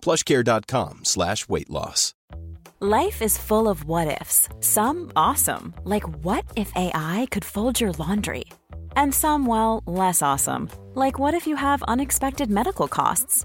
plushcare.com slash weight loss. Life is full of what ifs. Some awesome, like what if AI could fold your laundry? And some, well, less awesome, like what if you have unexpected medical costs?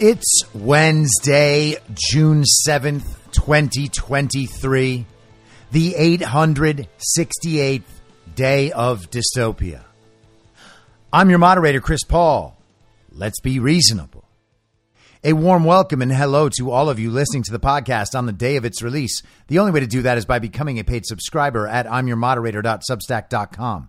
It's Wednesday, June 7th, 2023, the 868th day of dystopia. I'm your moderator, Chris Paul. Let's be reasonable. A warm welcome and hello to all of you listening to the podcast on the day of its release. The only way to do that is by becoming a paid subscriber at imyourmoderator.substack.com.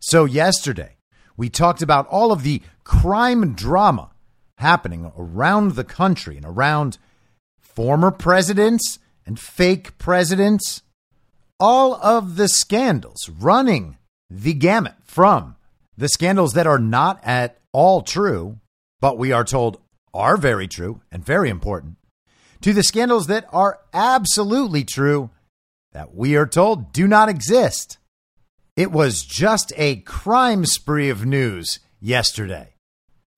So yesterday, we talked about all of the crime drama happening around the country and around former presidents and fake presidents. All of the scandals running the gamut from the scandals that are not at all true, but we are told are very true and very important, to the scandals that are absolutely true that we are told do not exist. It was just a crime spree of news yesterday.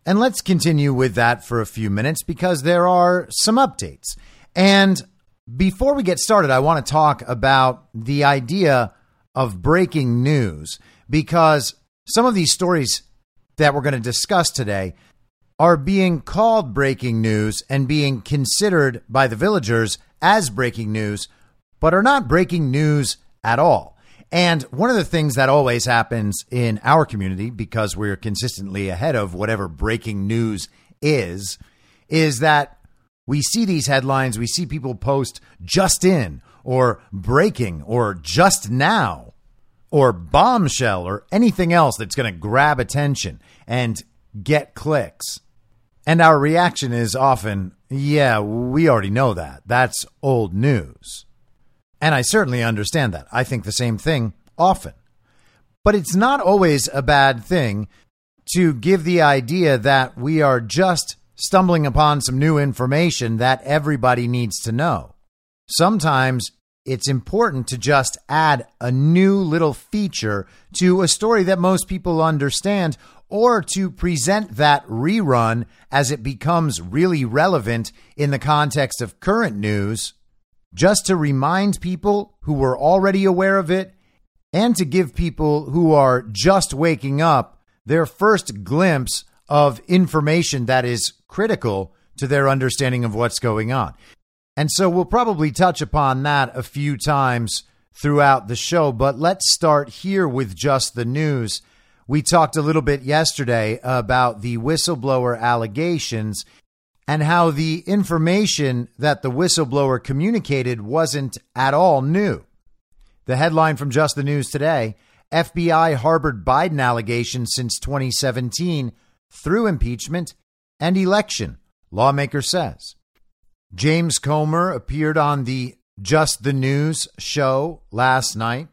And let's continue with that for a few minutes because there are some updates. And before we get started, I want to talk about the idea of breaking news because some of these stories that we're going to discuss today are being called breaking news and being considered by the villagers as breaking news, but are not breaking news at all. And one of the things that always happens in our community, because we're consistently ahead of whatever breaking news is, is that we see these headlines, we see people post just in, or breaking, or just now, or bombshell, or anything else that's going to grab attention and get clicks. And our reaction is often, yeah, we already know that. That's old news. And I certainly understand that. I think the same thing often. But it's not always a bad thing to give the idea that we are just stumbling upon some new information that everybody needs to know. Sometimes it's important to just add a new little feature to a story that most people understand or to present that rerun as it becomes really relevant in the context of current news, just to remind people who were already aware of it and to give people who are just waking up their first glimpse of information that is critical to their understanding of what's going on. And so we'll probably touch upon that a few times throughout the show, but let's start here with just the news. We talked a little bit yesterday about the whistleblower allegations and how the information that the whistleblower communicated wasn't at all new. The headline from Just the News today FBI harbored Biden allegations since 2017 through impeachment and election, lawmaker says. James Comer appeared on the Just the News show last night,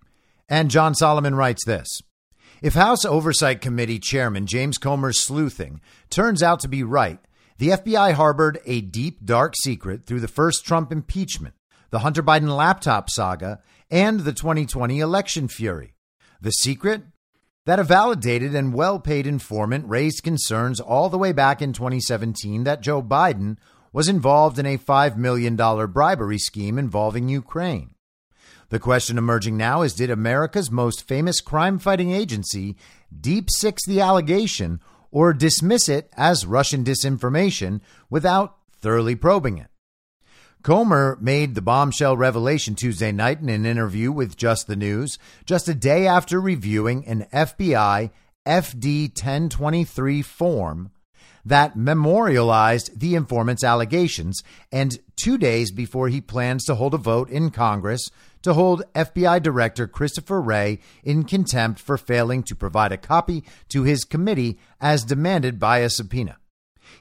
and John Solomon writes this. If House Oversight Committee Chairman James Comer's sleuthing turns out to be right, the FBI harbored a deep, dark secret through the first Trump impeachment, the Hunter Biden laptop saga, and the 2020 election fury. The secret? That a validated and well paid informant raised concerns all the way back in 2017 that Joe Biden was involved in a $5 million bribery scheme involving Ukraine. The question emerging now is Did America's most famous crime fighting agency deep six the allegation or dismiss it as Russian disinformation without thoroughly probing it? Comer made the bombshell revelation Tuesday night in an interview with Just the News, just a day after reviewing an FBI FD 1023 form that memorialized the informant's allegations, and two days before he plans to hold a vote in Congress to hold FBI Director Christopher Wray in contempt for failing to provide a copy to his committee as demanded by a subpoena.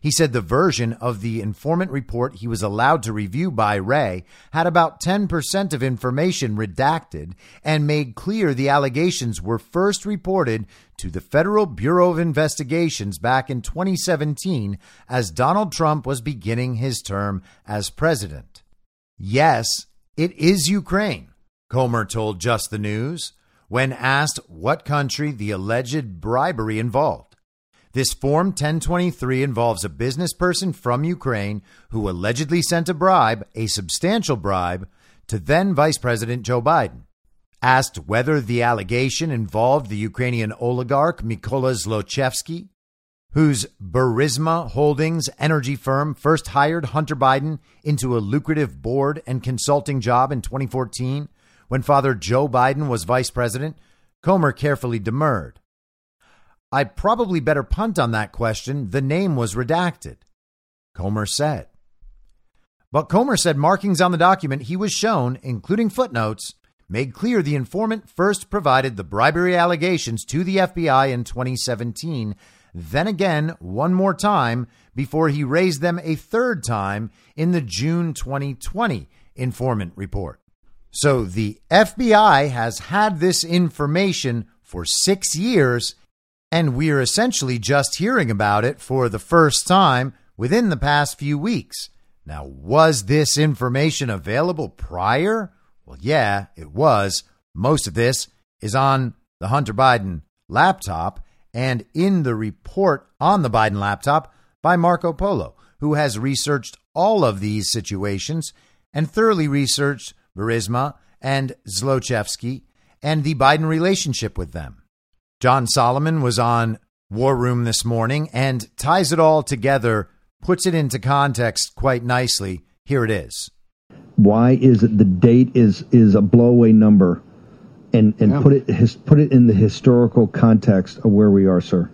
He said the version of the informant report he was allowed to review by Wray had about 10% of information redacted and made clear the allegations were first reported to the Federal Bureau of Investigations back in 2017 as Donald Trump was beginning his term as president. Yes, it is Ukraine, Comer told Just the News when asked what country the alleged bribery involved. This Form 1023 involves a business person from Ukraine who allegedly sent a bribe, a substantial bribe, to then Vice President Joe Biden. Asked whether the allegation involved the Ukrainian oligarch Mykola Zlochevsky, whose Burisma Holdings energy firm first hired Hunter Biden into a lucrative board and consulting job in 2014 when Father Joe Biden was vice president, Comer carefully demurred. I probably better punt on that question. The name was redacted. Comer said. But Comer said markings on the document he was shown, including footnotes, made clear the informant first provided the bribery allegations to the FBI in 2017, then again one more time before he raised them a third time in the June 2020 informant report. So the FBI has had this information for six years and we're essentially just hearing about it for the first time within the past few weeks. Now, was this information available prior? Well, yeah, it was. Most of this is on the Hunter Biden laptop and in the report on the Biden laptop by Marco Polo, who has researched all of these situations and thoroughly researched Burisma and Zlochevsky and the Biden relationship with them. John Solomon was on War Room this morning and ties it all together, puts it into context quite nicely. Here it is. Why is it the date is is a blowaway number, and and yeah. put it his, put it in the historical context of where we are, sir.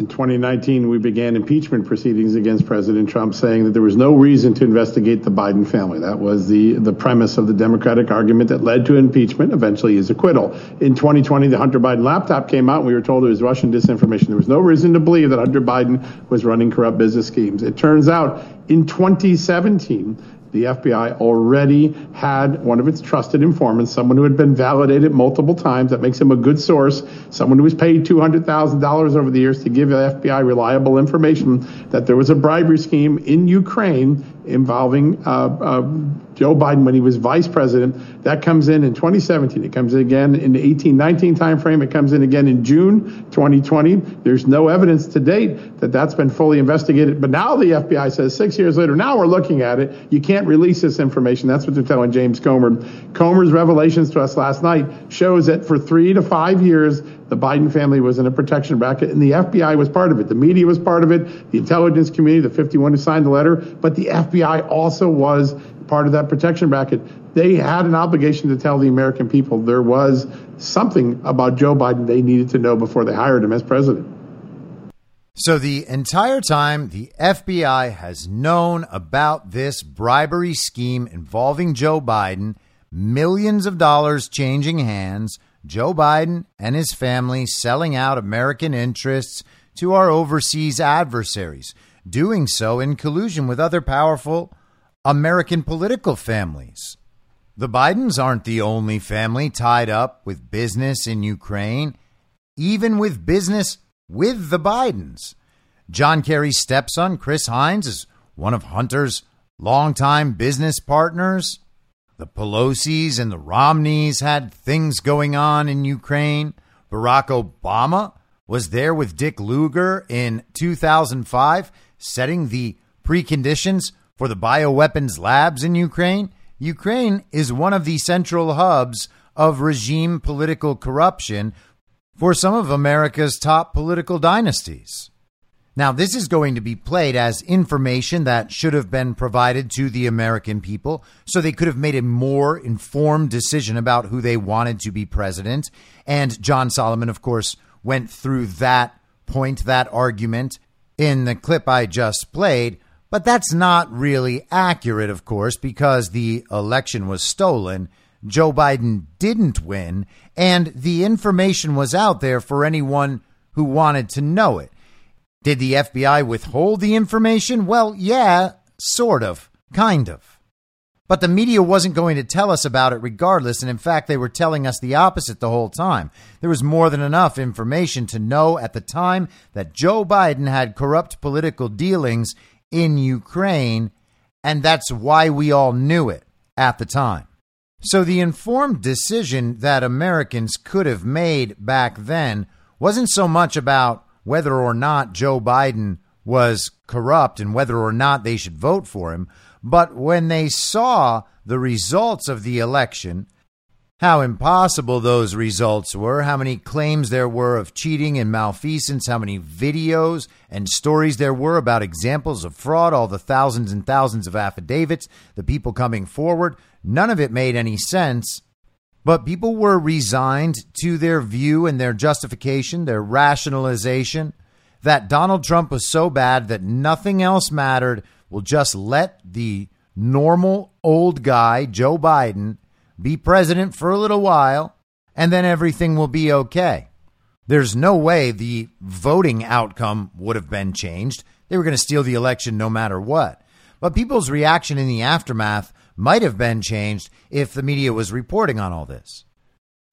In 2019, we began impeachment proceedings against President Trump, saying that there was no reason to investigate the Biden family. That was the, the premise of the Democratic argument that led to impeachment, eventually his acquittal. In 2020, the Hunter Biden laptop came out, and we were told it was Russian disinformation. There was no reason to believe that Hunter Biden was running corrupt business schemes. It turns out in 2017, the FBI already had one of its trusted informants, someone who had been validated multiple times. That makes him a good source. Someone who was paid $200,000 over the years to give the FBI reliable information that there was a bribery scheme in Ukraine involving uh, uh, Joe Biden when he was vice president. That comes in in 2017. It comes in again in the 18-19 timeframe. It comes in again in June 2020. There's no evidence to date that that's been fully investigated. But now the FBI says six years later, now we're looking at it. You can't release this information. That's what they're telling James Comer. Comer's revelations to us last night shows that for three to five years, the Biden family was in a protection bracket, and the FBI was part of it. The media was part of it, the intelligence community, the 51 who signed the letter, but the FBI also was part of that protection bracket. They had an obligation to tell the American people there was something about Joe Biden they needed to know before they hired him as president. So, the entire time, the FBI has known about this bribery scheme involving Joe Biden, millions of dollars changing hands Joe Biden and his family selling out American interests to our overseas adversaries, doing so in collusion with other powerful American political families. The Bidens aren't the only family tied up with business in Ukraine, even with business with the Bidens. John Kerry's stepson, Chris Heinz, is one of Hunter's longtime business partners. The Pelosi's and the Romneys had things going on in Ukraine. Barack Obama was there with Dick Lugar in 2005, setting the preconditions for the bioweapons labs in Ukraine. Ukraine is one of the central hubs of regime political corruption for some of America's top political dynasties. Now, this is going to be played as information that should have been provided to the American people so they could have made a more informed decision about who they wanted to be president. And John Solomon, of course, went through that point, that argument in the clip I just played. But that's not really accurate, of course, because the election was stolen. Joe Biden didn't win, and the information was out there for anyone who wanted to know it. Did the FBI withhold the information? Well, yeah, sort of, kind of. But the media wasn't going to tell us about it regardless, and in fact, they were telling us the opposite the whole time. There was more than enough information to know at the time that Joe Biden had corrupt political dealings in Ukraine, and that's why we all knew it at the time. So the informed decision that Americans could have made back then wasn't so much about whether or not Joe Biden was corrupt and whether or not they should vote for him. But when they saw the results of the election, how impossible those results were, how many claims there were of cheating and malfeasance, how many videos and stories there were about examples of fraud, all the thousands and thousands of affidavits, the people coming forward, none of it made any sense. But people were resigned to their view and their justification, their rationalization that Donald Trump was so bad that nothing else mattered. We'll just let the normal old guy, Joe Biden, be president for a little while, and then everything will be okay. There's no way the voting outcome would have been changed. They were going to steal the election no matter what. But people's reaction in the aftermath might have been changed if the media was reporting on all this.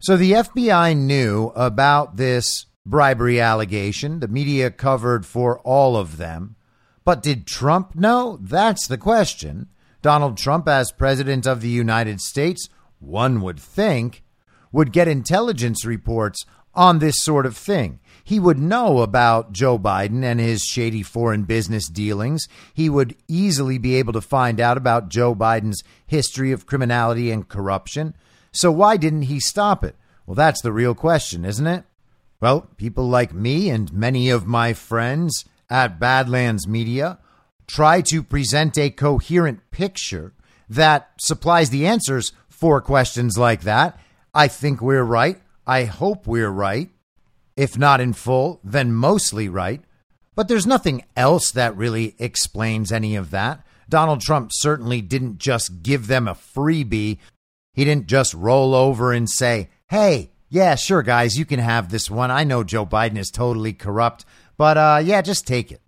So the FBI knew about this bribery allegation. The media covered for all of them. But did Trump know? That's the question. Donald Trump, as president of the United States, one would think, would get intelligence reports on this sort of thing. He would know about Joe Biden and his shady foreign business dealings. He would easily be able to find out about Joe Biden's history of criminality and corruption. So why didn't he stop it? Well, that's the real question, isn't it? Well, people like me and many of my friends at Badlands Media try to present a coherent picture that supplies the answers for questions like that. I think we're right. I hope we're right. If not in full, then mostly right. But there's nothing else that really explains any of that. Donald Trump certainly didn't just give them a freebie. He didn't just roll over and say, hey, yeah, sure, guys, you can have this one. I know Joe Biden is totally corrupt, but uh, yeah, just take it.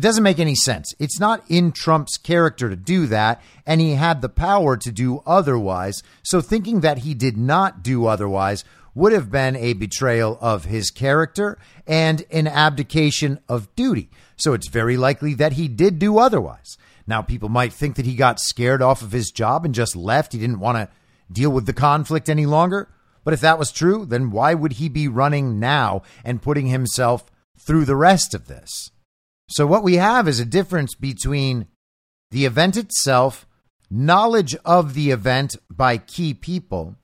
It doesn't make any sense. It's not in Trump's character to do that, and he had the power to do otherwise. So thinking that he did not do otherwise would have been a betrayal of his character and an abdication of duty. So it's very likely that he did do otherwise. Now, people might think that he got scared off of his job and just left. He didn't want to deal with the conflict any longer. But if that was true, then why would he be running now and putting himself through the rest of this? So, what we have is a difference between the event itself, knowledge of the event by key people,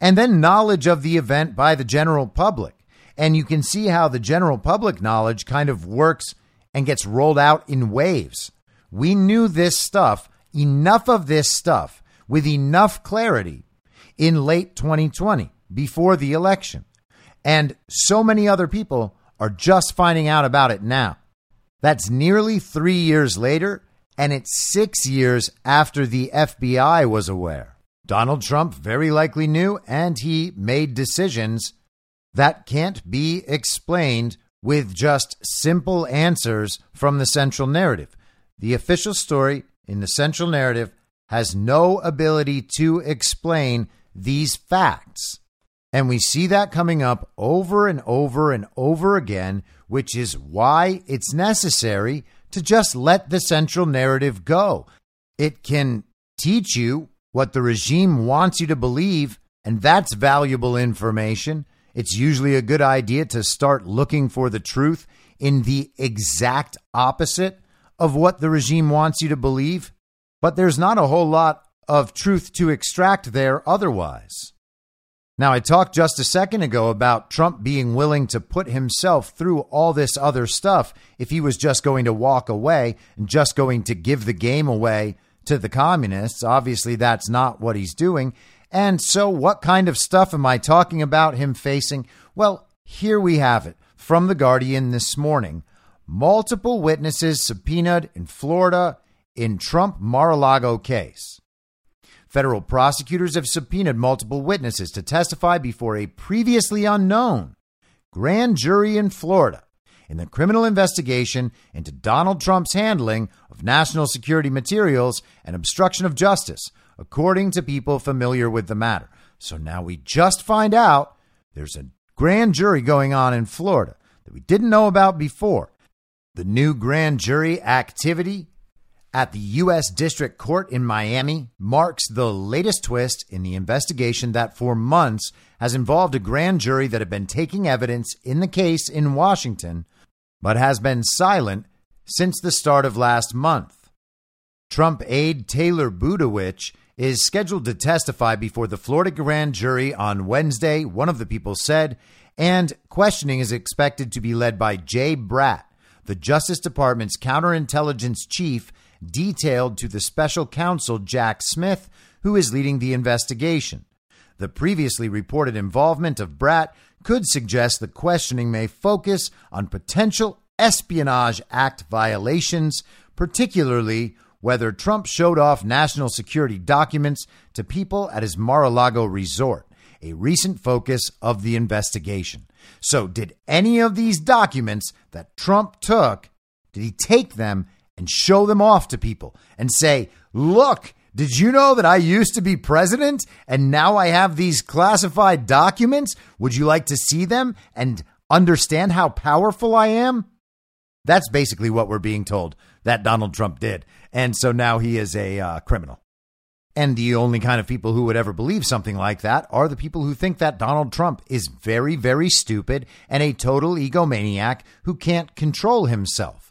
and then knowledge of the event by the general public. And you can see how the general public knowledge kind of works and gets rolled out in waves. We knew this stuff, enough of this stuff, with enough clarity in late 2020 before the election. And so many other people are just finding out about it now. That's nearly three years later, and it's six years after the FBI was aware. Donald Trump very likely knew, and he made decisions that can't be explained with just simple answers from the central narrative. The official story in the central narrative has no ability to explain these facts. And we see that coming up over and over and over again, which is why it's necessary to just let the central narrative go. It can teach you what the regime wants you to believe, and that's valuable information. It's usually a good idea to start looking for the truth in the exact opposite of what the regime wants you to believe. But there's not a whole lot of truth to extract there otherwise. Now, I talked just a second ago about Trump being willing to put himself through all this other stuff if he was just going to walk away and just going to give the game away to the communists. Obviously, that's not what he's doing. And so, what kind of stuff am I talking about him facing? Well, here we have it from The Guardian this morning. Multiple witnesses subpoenaed in Florida in Trump Mar a Lago case. Federal prosecutors have subpoenaed multiple witnesses to testify before a previously unknown grand jury in Florida in the criminal investigation into Donald Trump's handling of national security materials and obstruction of justice, according to people familiar with the matter. So now we just find out there's a grand jury going on in Florida that we didn't know about before. The new grand jury activity at the U.S. District Court in Miami marks the latest twist in the investigation that for months has involved a grand jury that had been taking evidence in the case in Washington, but has been silent since the start of last month. Trump aide Taylor Budowich is scheduled to testify before the Florida grand jury on Wednesday, one of the people said, and questioning is expected to be led by Jay Bratt, the Justice Department's counterintelligence chief detailed to the special counsel Jack Smith, who is leading the investigation. The previously reported involvement of Bratt could suggest the questioning may focus on potential Espionage Act violations, particularly whether Trump showed off national security documents to people at his Mar a Lago resort, a recent focus of the investigation. So, did any of these documents that Trump took, did he take them and show them off to people and say, look, did you know that I used to be president and now I have these classified documents? Would you like to see them and understand how powerful I am? That's basically what we're being told that Donald Trump did. And so now he is a uh, criminal. And the only kind of people who would ever believe something like that are the people who think that Donald Trump is very, very stupid and a total egomaniac who can't control himself.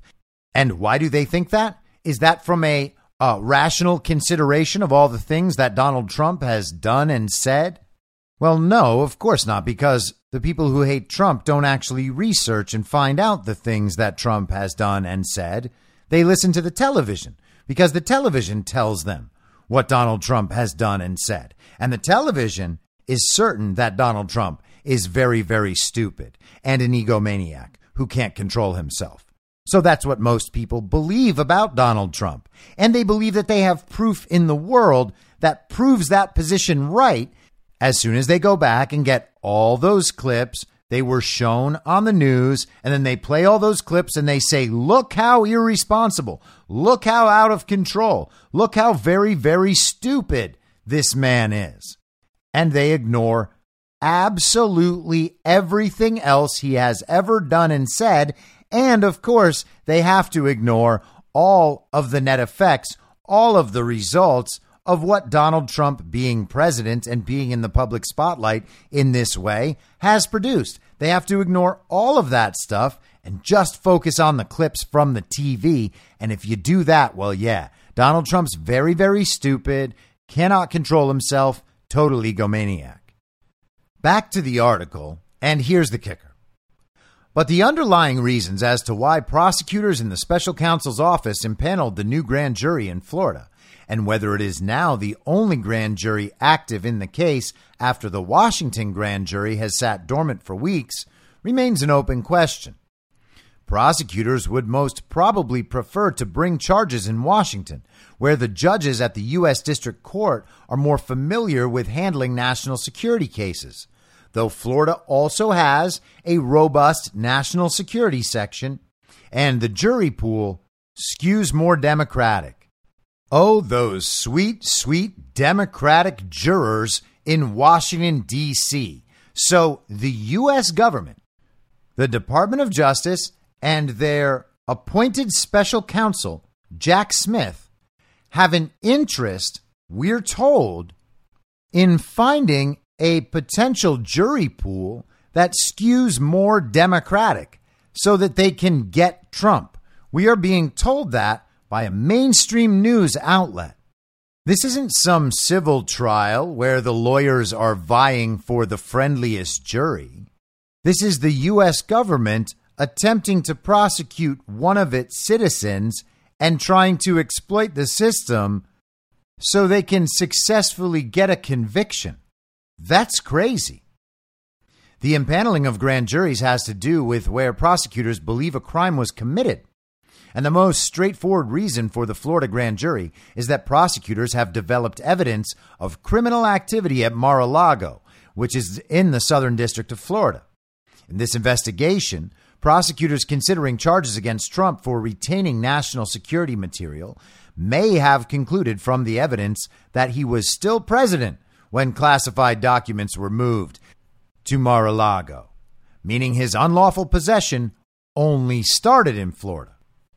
And why do they think that? Is that from a uh, rational consideration of all the things that Donald Trump has done and said? Well, no, of course not, because the people who hate Trump don't actually research and find out the things that Trump has done and said. They listen to the television because the television tells them what Donald Trump has done and said. And the television is certain that Donald Trump is very, very stupid and an egomaniac who can't control himself. So that's what most people believe about Donald Trump. And they believe that they have proof in the world that proves that position right as soon as they go back and get all those clips, they were shown on the news, and then they play all those clips and they say, Look how irresponsible. Look how out of control. Look how very, very stupid this man is. And they ignore absolutely everything else he has ever done and said. And of course, they have to ignore all of the net effects, all of the results of what Donald Trump being president and being in the public spotlight in this way has produced. They have to ignore all of that stuff and just focus on the clips from the TV. And if you do that, well, yeah, Donald Trump's very, very stupid, cannot control himself, total egomaniac. Back to the article, and here's the kicker. But the underlying reasons as to why prosecutors in the special counsel's office impaneled the new grand jury in Florida and whether it is now the only grand jury active in the case after the Washington grand jury has sat dormant for weeks remains an open question. Prosecutors would most probably prefer to bring charges in Washington, where the judges at the U.S. District Court are more familiar with handling national security cases, though Florida also has a robust national security section, and the jury pool skews more Democratic. Oh, those sweet, sweet Democratic jurors in Washington, D.C. So the U.S. government, the Department of Justice, and their appointed special counsel, Jack Smith, have an interest, we're told, in finding a potential jury pool that skews more Democratic so that they can get Trump. We are being told that by a mainstream news outlet. This isn't some civil trial where the lawyers are vying for the friendliest jury. This is the U.S. government attempting to prosecute one of its citizens and trying to exploit the system so they can successfully get a conviction. That's crazy. The impaneling of grand juries has to do with where prosecutors believe a crime was committed. And the most straightforward reason for the Florida grand jury is that prosecutors have developed evidence of criminal activity at Mar a Lago, which is in the Southern District of Florida. In this investigation, prosecutors considering charges against Trump for retaining national security material may have concluded from the evidence that he was still president when classified documents were moved to Mar a Lago, meaning his unlawful possession only started in Florida.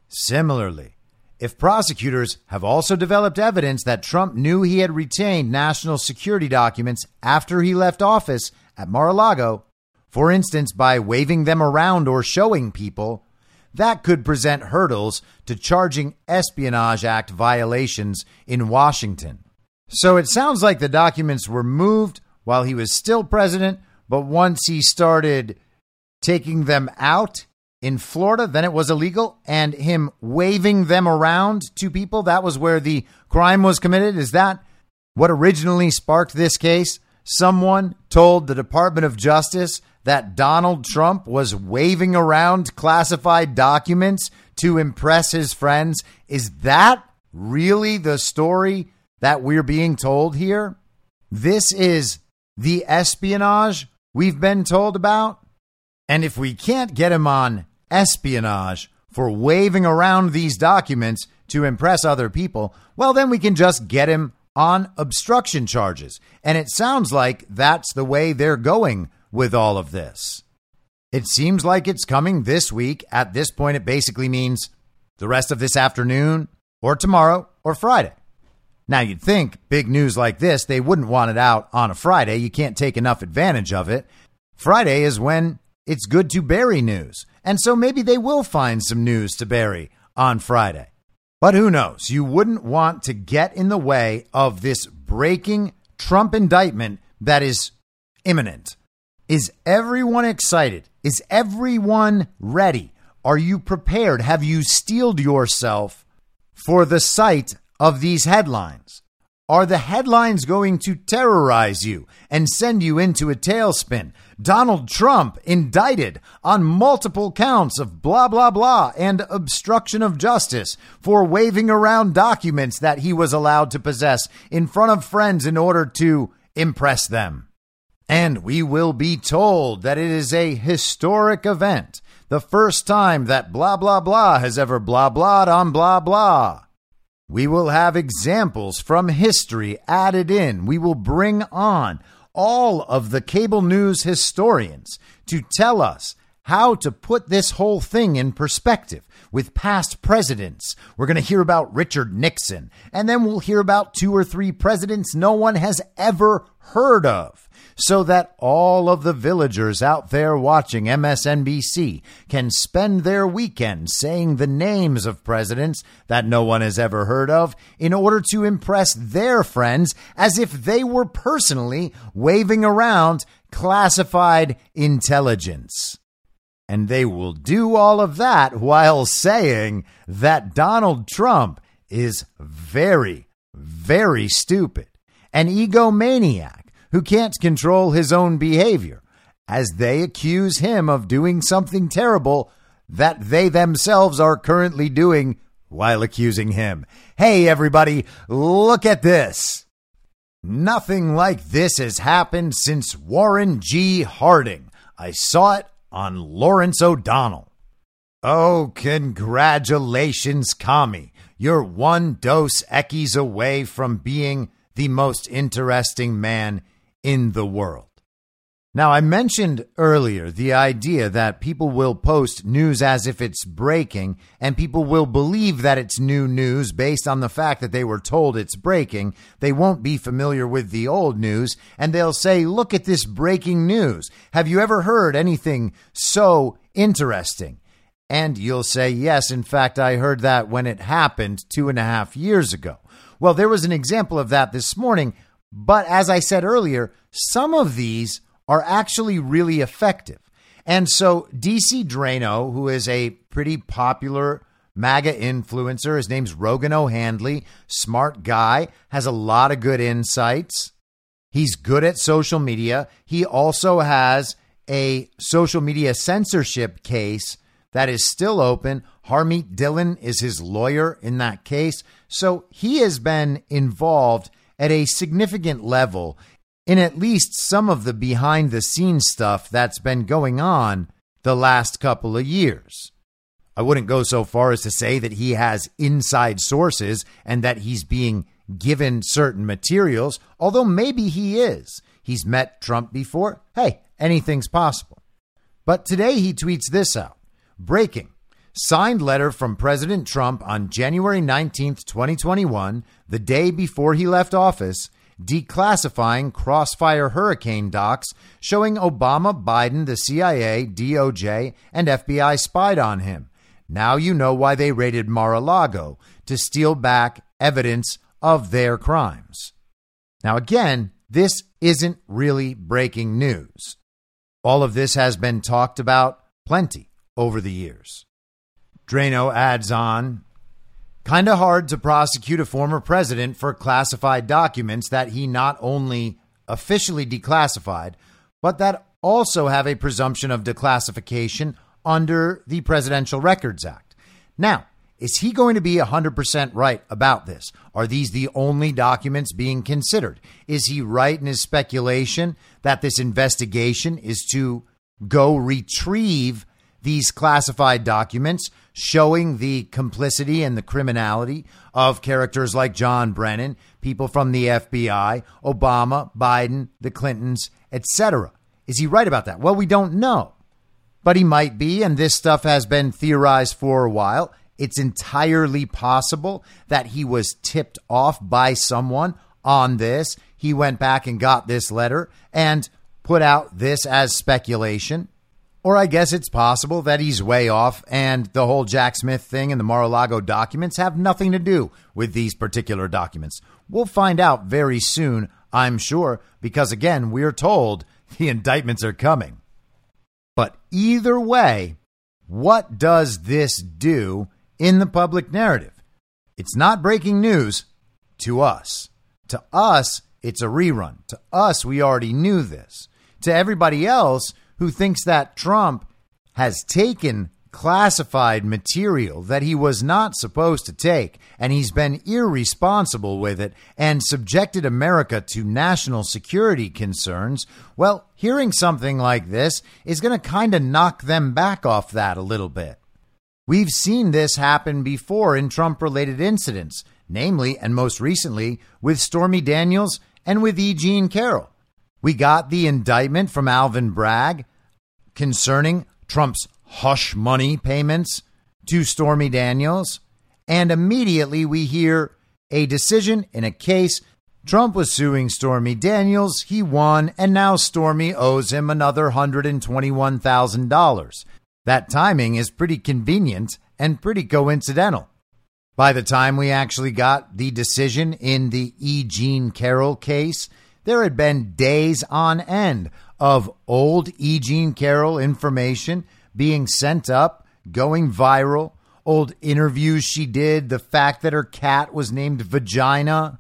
Similarly, if prosecutors have also developed evidence that Trump knew he had retained national security documents after he left office at Mar a Lago, for instance, by waving them around or showing people, that could present hurdles to charging Espionage Act violations in Washington. So it sounds like the documents were moved while he was still president, but once he started taking them out, in Florida, then it was illegal, and him waving them around to people, that was where the crime was committed. Is that what originally sparked this case? Someone told the Department of Justice that Donald Trump was waving around classified documents to impress his friends. Is that really the story that we're being told here? This is the espionage we've been told about? And if we can't get him on espionage for waving around these documents to impress other people, well, then we can just get him on obstruction charges. And it sounds like that's the way they're going with all of this. It seems like it's coming this week. At this point, it basically means the rest of this afternoon or tomorrow or Friday. Now, you'd think big news like this, they wouldn't want it out on a Friday. You can't take enough advantage of it. Friday is when it's good to bury news. And so maybe they will find some news to bury on Friday. But who knows? You wouldn't want to get in the way of this breaking Trump indictment that is imminent. Is everyone excited? Is everyone ready? Are you prepared? Have you steeled yourself for the sight of these headlines? Are the headlines going to terrorize you and send you into a tailspin? Donald Trump indicted on multiple counts of blah, blah, blah and obstruction of justice for waving around documents that he was allowed to possess in front of friends in order to impress them. And we will be told that it is a historic event, the first time that blah, blah, blah has ever blah, blah on blah, blah. We will have examples from history added in. We will bring on all of the cable news historians to tell us how to put this whole thing in perspective with past presidents. We're going to hear about Richard Nixon, and then we'll hear about two or three presidents no one has ever heard of so that all of the villagers out there watching MSNBC can spend their weekend saying the names of presidents that no one has ever heard of in order to impress their friends as if they were personally waving around classified intelligence. And they will do all of that while saying that Donald Trump is very, very stupid, an egomaniac who can't control his own behavior, as they accuse him of doing something terrible that they themselves are currently doing while accusing him. Hey, everybody, look at this. Nothing like this has happened since Warren G. Harding. I saw it on Lawrence O'Donnell. Oh, congratulations, Kami. You're one Dos Equis away from being the most interesting man in the world. Now, I mentioned earlier the idea that people will post news as if it's breaking, and people will believe that it's new news based on the fact that they were told it's breaking. They won't be familiar with the old news, and they'll say, Look at this breaking news. Have you ever heard anything so interesting? And you'll say, Yes, in fact, I heard that when it happened two and a half years ago. Well, there was an example of that this morning but as I said earlier, some of these are actually really effective. And so DC Draino, who is a pretty popular MAGA influencer, his name's Rogan O'Handley, smart guy, has a lot of good insights. He's good at social media. He also has a social media censorship case that is still open. Harmeet Dillon is his lawyer in that case. So he has been involved at a significant level in at least some of the behind the scenes stuff that's been going on the last couple of years. I wouldn't go so far as to say that he has inside sources and that he's being given certain materials, although maybe he is. He's met Trump before. Hey, anything's possible. But today he tweets this out Breaking. Signed letter from President Trump on January 19th, 2021, the day before he left office, declassifying Crossfire hurricane docs showing Obama, Biden, the CIA, DOJ, and FBI spied on him. Now you know why they raided Mar a Lago to steal back evidence of their crimes. Now, again, this isn't really breaking news. All of this has been talked about plenty over the years. Draino adds on kind of hard to prosecute a former president for classified documents that he not only officially declassified, but that also have a presumption of declassification under the Presidential Records Act. Now, is he going to be 100% right about this? Are these the only documents being considered? Is he right in his speculation that this investigation is to go retrieve these classified documents showing the complicity and the criminality of characters like John Brennan, people from the FBI, Obama, Biden, the Clintons, etc. Is he right about that? Well, we don't know. But he might be, and this stuff has been theorized for a while. It's entirely possible that he was tipped off by someone on this. He went back and got this letter and put out this as speculation. Or I guess it's possible that he's way off and the whole Jack Smith thing and the Mar a Lago documents have nothing to do with these particular documents. We'll find out very soon, I'm sure, because again, we're told the indictments are coming. But either way, what does this do in the public narrative? It's not breaking news to us. To us, it's a rerun. To us, we already knew this. To everybody else, who thinks that Trump has taken classified material that he was not supposed to take, and he's been irresponsible with it and subjected America to national security concerns, well, hearing something like this is going to kind of knock them back off that a little bit. We've seen this happen before in Trump related incidents, namely and most recently with Stormy Daniels and with E. Jean Carroll. We got the indictment from Alvin Bragg concerning Trump's hush money payments to Stormy Daniels. And immediately we hear a decision in a case. Trump was suing Stormy Daniels. He won, and now Stormy owes him another $121,000. That timing is pretty convenient and pretty coincidental. By the time we actually got the decision in the E. Jean Carroll case, there had been days on end of old E. Jean Carroll information being sent up, going viral, old interviews she did, the fact that her cat was named Vagina.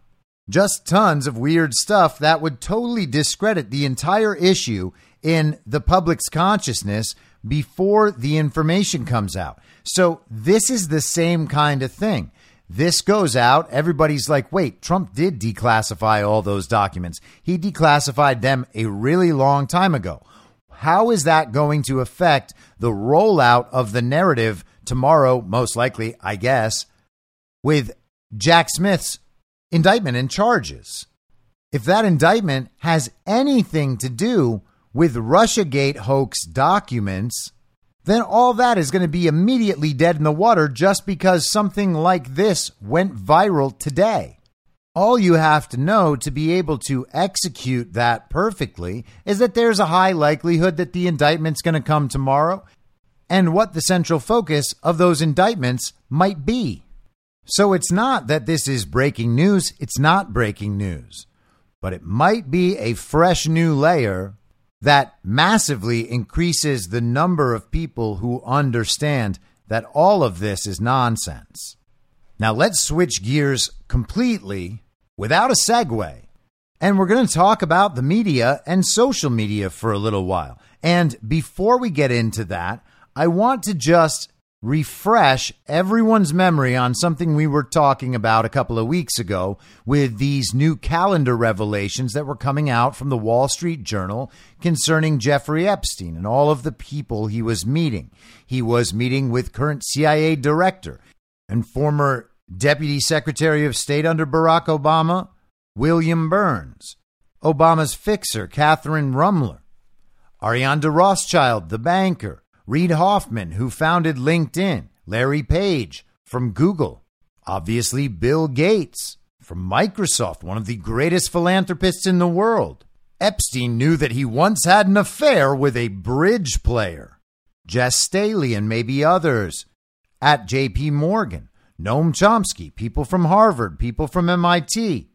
Just tons of weird stuff that would totally discredit the entire issue in the public's consciousness before the information comes out. So, this is the same kind of thing. This goes out. Everybody's like, wait, Trump did declassify all those documents. He declassified them a really long time ago. How is that going to affect the rollout of the narrative tomorrow, most likely, I guess, with Jack Smith's indictment and charges? If that indictment has anything to do with Russiagate hoax documents, then all that is going to be immediately dead in the water just because something like this went viral today. All you have to know to be able to execute that perfectly is that there's a high likelihood that the indictment's going to come tomorrow and what the central focus of those indictments might be. So it's not that this is breaking news, it's not breaking news, but it might be a fresh new layer that massively increases the number of people who understand that all of this is nonsense. Now, let's switch gears completely without a segue. And we're going to talk about the media and social media for a little while. And before we get into that, I want to just refresh everyone's memory on something we were talking about a couple of weeks ago with these new calendar revelations that were coming out from the Wall Street Journal concerning Jeffrey Epstein and all of the people he was meeting. He was meeting with current CIA director and former Deputy Secretary of State under Barack Obama, William Burns, Obama's fixer, Kathryn Ruemmler, Ariane de Rothschild, the banker, Reid Hoffman, who founded LinkedIn, Larry Page from Google, obviously Bill Gates from Microsoft, one of the greatest philanthropists in the world. Epstein knew that he once had an affair with a bridge player, Jes Staley, and maybe others at JP Morgan, Noam Chomsky, people from Harvard, people from MIT.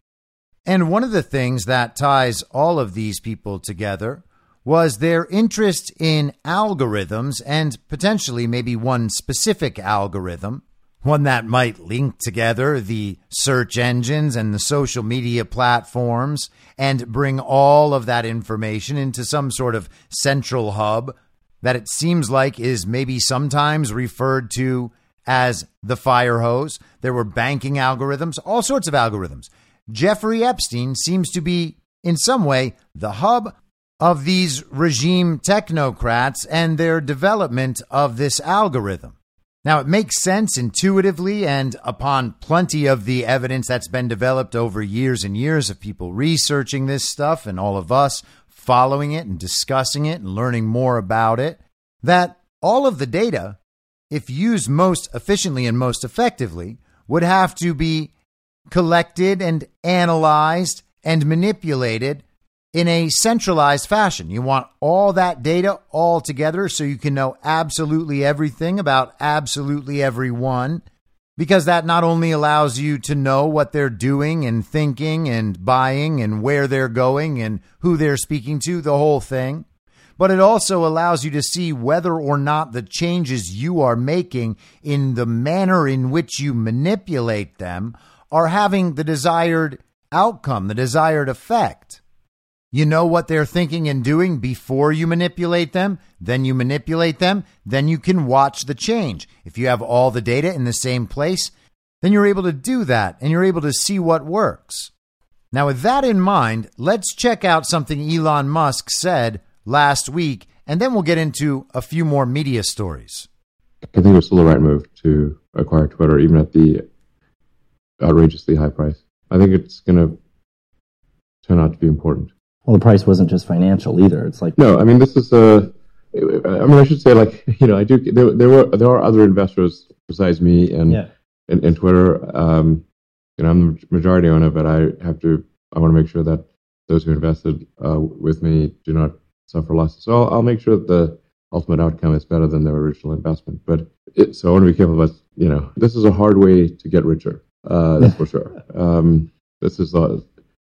And one of the things that ties all of these people together was their interest in algorithms and potentially maybe one specific algorithm, one that might link together the search engines and the social media platforms and bring all of that information into some sort of central hub that it seems like is maybe sometimes referred to as the fire hose. There were banking algorithms, all sorts of algorithms. Jeffrey Epstein seems to be, in some way, the hub of these regime technocrats and their development of this algorithm. Now, it makes sense intuitively, and upon plenty of the evidence that's been developed over years and years of people researching this stuff and all of us following it and discussing it and learning more about it, that all of the data, if used most efficiently and most effectively, would have to be collected and analyzed and manipulated in a centralized fashion. You want all that data all together so you can know absolutely everything about absolutely everyone, because that not only allows you to know what they're doing and thinking and buying and where they're going and who they're speaking to, the whole thing, but it also allows you to see whether or not the changes you are making in the manner in which you manipulate them are having the desired outcome, the desired effect. You know what they're thinking and doing before you manipulate them, then you manipulate them, then you can watch the change. If you have all the data in the same place, then you're able to do that and you're able to see what works. Now, with that in mind, let's check out something Elon Musk said last week, and then we'll get into a few more media stories. I think it was still the right move to acquire Twitter, even at the outrageously high price. I think it's going to turn out to be important. Well, the price wasn't just financial either. It's like no, I mean this is a. I mean, I should say like you know I do. There, there were there are other investors besides me and yeah. and, and Twitter. Um, you know, I'm the majority owner, but I have to. I want to make sure that those who invested uh, with me do not suffer losses. So I'll, I'll, make sure that the ultimate outcome is better than their original investment. But it, so I want to be careful about you know this is a hard way to get richer. Uh, that's for sure. Um, this is the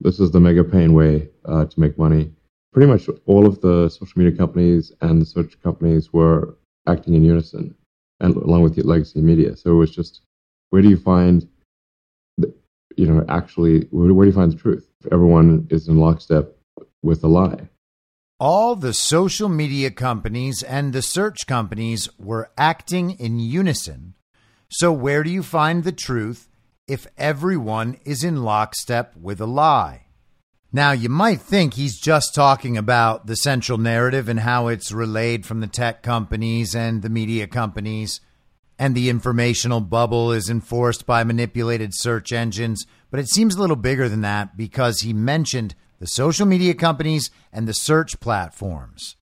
this is the mega pain way uh, to make money. Pretty much all of the social media companies and the search companies were acting in unison, and along with the legacy media. So it was just, where do you find, the, you know, actually, where, where do you find the truth? If everyone is in lockstep with a lie. All the social media companies and the search companies were acting in unison. So, where do you find the truth if everyone is in lockstep with a lie. Now, you might think he's just talking about the central narrative and how it's relayed from the tech companies and the media companies, and the informational bubble is enforced by manipulated search engines. But it seems a little bigger than that because he mentioned the social media companies and the search platforms.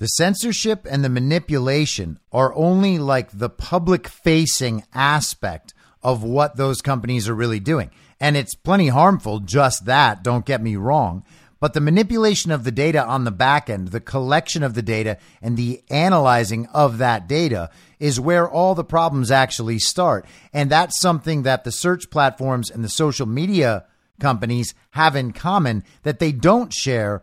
The censorship and the manipulation are only like the public facing aspect of what those companies are really doing. And it's plenty harmful, just that, don't get me wrong. But the manipulation of the data on the back end, the collection of the data, and the analyzing of that data is where all the problems actually start. And that's something that the search platforms and the social media companies have in common that they don't share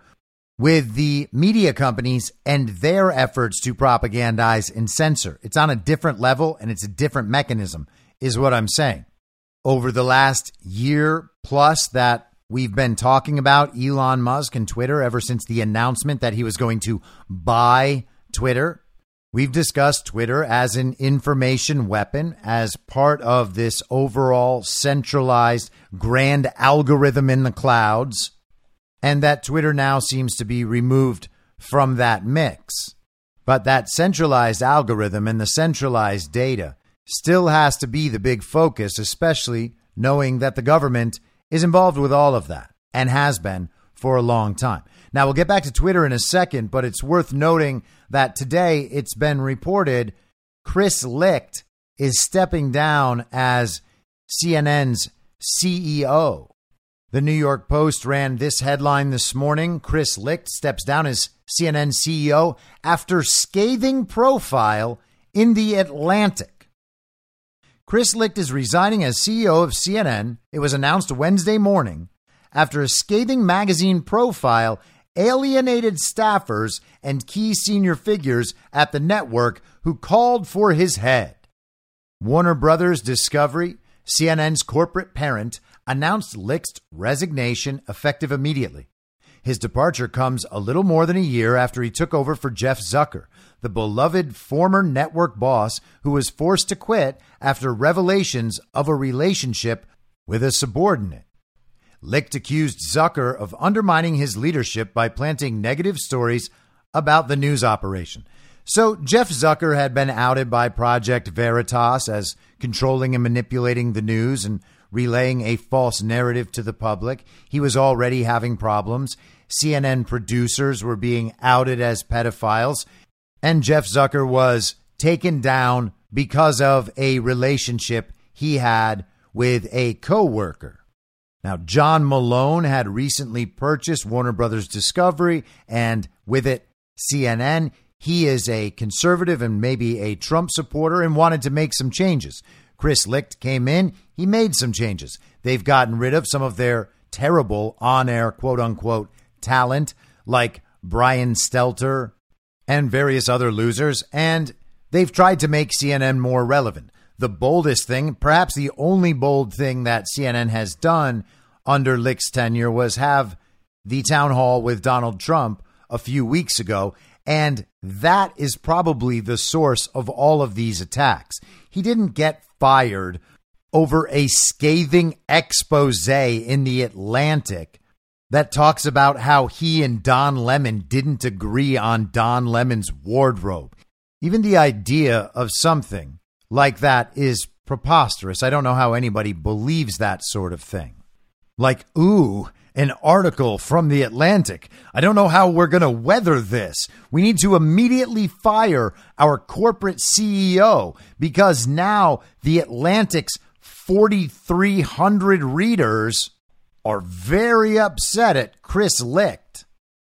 with the media companies and their efforts to propagandize and censor. It's on a different level and it's a different mechanism is what I'm saying. Over the last year plus that we've been talking about Elon Musk and Twitter ever since the announcement that he was going to buy Twitter, we've discussed Twitter as an information weapon, as part of this overall centralized grand algorithm in the clouds, and that Twitter now seems to be removed from that mix. But that centralized algorithm and the centralized data still has to be the big focus, especially knowing that the government is involved with all of that and has been for a long time. Now, we'll get back to Twitter in a second, but it's worth noting that today it's been reported Chris Licht is stepping down as CNN's CEO. The New York Post ran this headline this morning Chris Licht steps down as CNN CEO after scathing profile in The Atlantic. Chris Licht is resigning as CEO of CNN. It was announced Wednesday morning after a scathing magazine profile alienated staffers and key senior figures at the network who called for his head. Warner Brothers Discovery, CNN's corporate parent, announced Licht's resignation effective immediately. His departure comes a little more than a year after he took over for Jeff Zucker, the beloved former network boss who was forced to quit after revelations of a relationship with a subordinate. Licht accused Zucker of undermining his leadership by planting negative stories about the news operation. So, Jeff Zucker had been outed by Project Veritas as controlling and manipulating the news and relaying a false narrative to the public. He was already having problems. CNN producers were being outed as pedophiles. And Jeff Zucker was taken down because of a relationship he had with a coworker. Now, John Malone had recently purchased Warner Brothers Discovery and with it CNN. He is a conservative and maybe a Trump supporter and wanted to make some changes. Chris Licht came in, he made some changes. They've gotten rid of some of their terrible on air quote unquote talent like Brian Stelter and various other losers, and they've tried to make CNN more relevant. The boldest thing, perhaps the only bold thing that CNN has done under Licht's tenure was have the town hall with Donald Trump a few weeks ago. And that is probably the source of all of these attacks. He didn't get fired over a scathing expose in the Atlantic that talks about how he and Don Lemon didn't agree on Don Lemon's wardrobe. Even the idea of something like that is preposterous. I don't know how anybody believes that sort of thing. Like, ooh, an article from the Atlantic. I don't know how we're going to weather this. We need to immediately fire our corporate CEO because now the Atlantic's 4,300 readers are very upset at Chris Licht.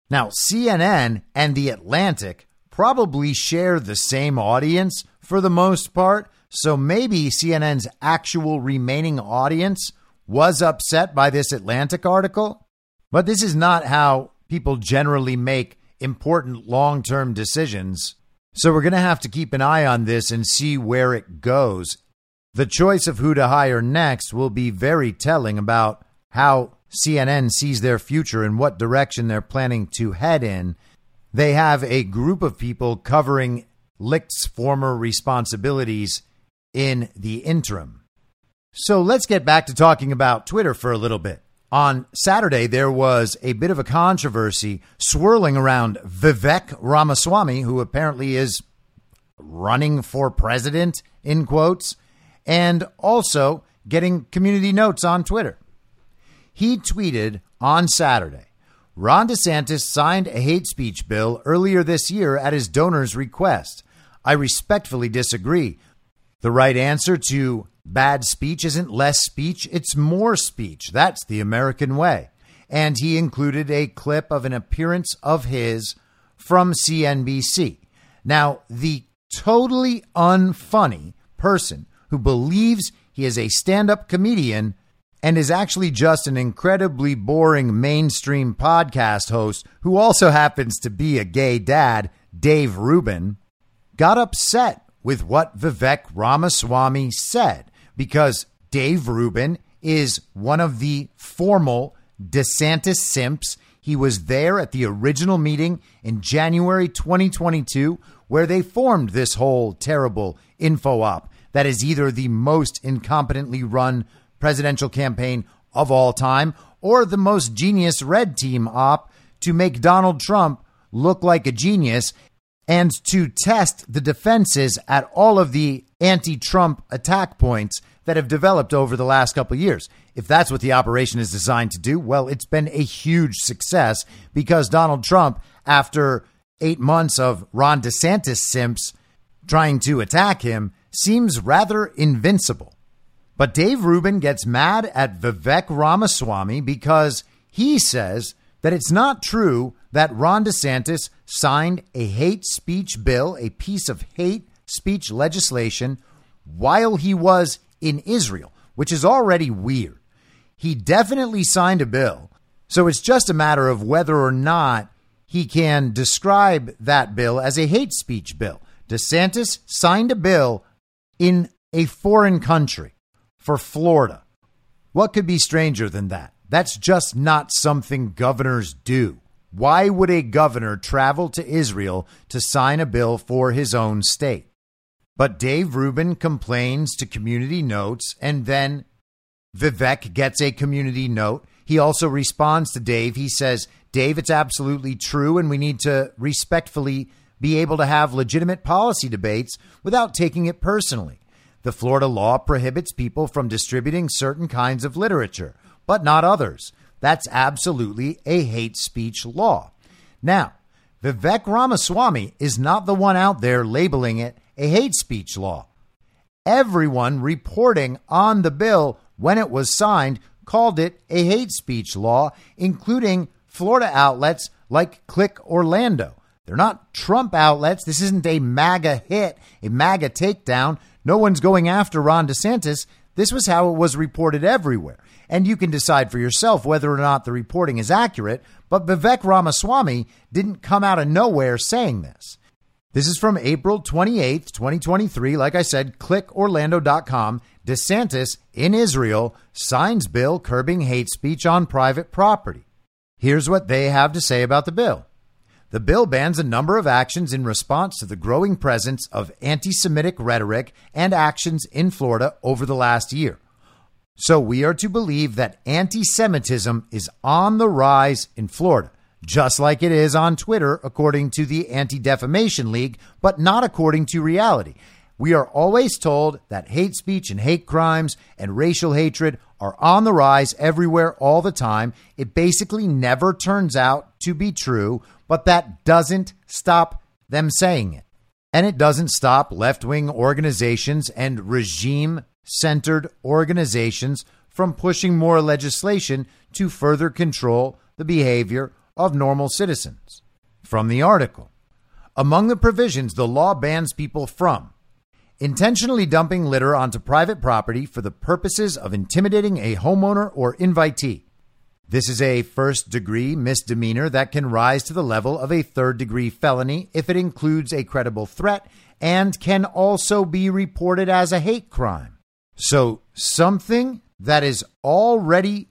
Now, CNN and The Atlantic probably share the same audience for the most part, so maybe CNN's actual remaining audience was upset by this Atlantic article. But this is not how people generally make important long term decisions. So we're going to have to keep an eye on this and see where it goes. The choice of who to hire next will be very telling about how CNN sees their future and what direction they're planning to head in. They have a group of people covering Licht's former responsibilities in the interim. So let's get back to talking about Twitter for a little bit. On Saturday, there was a bit of a controversy swirling around Vivek Ramaswamy, who apparently is running for president, in quotes, and also getting community notes on Twitter. He tweeted on Saturday Ron DeSantis signed a hate speech bill earlier this year at his donor's request. I respectfully disagree. The right answer to bad speech isn't less speech, it's more speech. That's the American way. And he included a clip of an appearance of his from CNBC. Now, the totally unfunny person who believes he is a stand up comedian and is actually just an incredibly boring mainstream podcast host who also happens to be a gay dad, Dave Rubin, got upset with what Vivek Ramaswamy said because Dave Rubin is one of the formal DeSantis simps. He was there at the original meeting in January 2022 where they formed this whole terrible info op that is either the most incompetently run presidential campaign of all time or the most genius red team op to make Donald Trump look like a genius and to test the defenses at all of the anti Trump attack points that have developed over the last couple of years. If that's what the operation is designed to do, well, it's been a huge success because Donald Trump, after eight months of Ron DeSantis simps trying to attack him, seems rather invincible. But Dave Rubin gets mad at Vivek Ramaswamy because he says that it's not true that Ron DeSantis signed a hate speech bill, a piece of hate speech legislation, while he was in Israel, which is already weird. He definitely signed a bill. So it's just a matter of whether or not he can describe that bill as a hate speech bill. DeSantis signed a bill in a foreign country for Florida. What could be stranger than that? That's just not something governors do. Why would a governor travel to Israel to sign a bill for his own state? But Dave Rubin complains to community notes, and then Vivek gets a community note. He also responds to Dave. He says, Dave, it's absolutely true, and we need to respectfully be able to have legitimate policy debates without taking it personally. The Florida law prohibits people from distributing certain kinds of literature, but not others. That's absolutely a hate speech law. Now, Vivek Ramaswamy is not the one out there labeling it a hate speech law. Everyone reporting on the bill when it was signed called it a hate speech law, including Florida outlets like Click Orlando. They're not Trump outlets. This isn't a MAGA hit, a MAGA takedown. No one's going after Ron DeSantis. This was how it was reported everywhere. And you can decide for yourself whether or not the reporting is accurate. But Vivek Ramaswamy didn't come out of nowhere saying this. This is from April 28th, 2023. Like I said, clickorlando.com. DeSantis in Israel signs bill curbing hate speech on private property. Here's what they have to say about the bill. The bill bans a number of actions in response to the growing presence of anti Semitic rhetoric and actions in Florida over the last year. So we are to believe that anti Semitism is on the rise in Florida, just like it is on Twitter, according to the Anti Defamation League, but not according to reality. We are always told that hate speech and hate crimes and racial hatred are on the rise everywhere all the time. It basically never turns out to be true, but that doesn't stop them saying it. And it doesn't stop left wing organizations and regime centered organizations from pushing more legislation to further control the behavior of normal citizens. From the article Among the provisions the law bans people from intentionally dumping litter onto private property for the purposes of intimidating a homeowner or invitee. This is a first degree misdemeanor that can rise to the level of a third degree felony if it includes a credible threat and can also be reported as a hate crime. So something that is already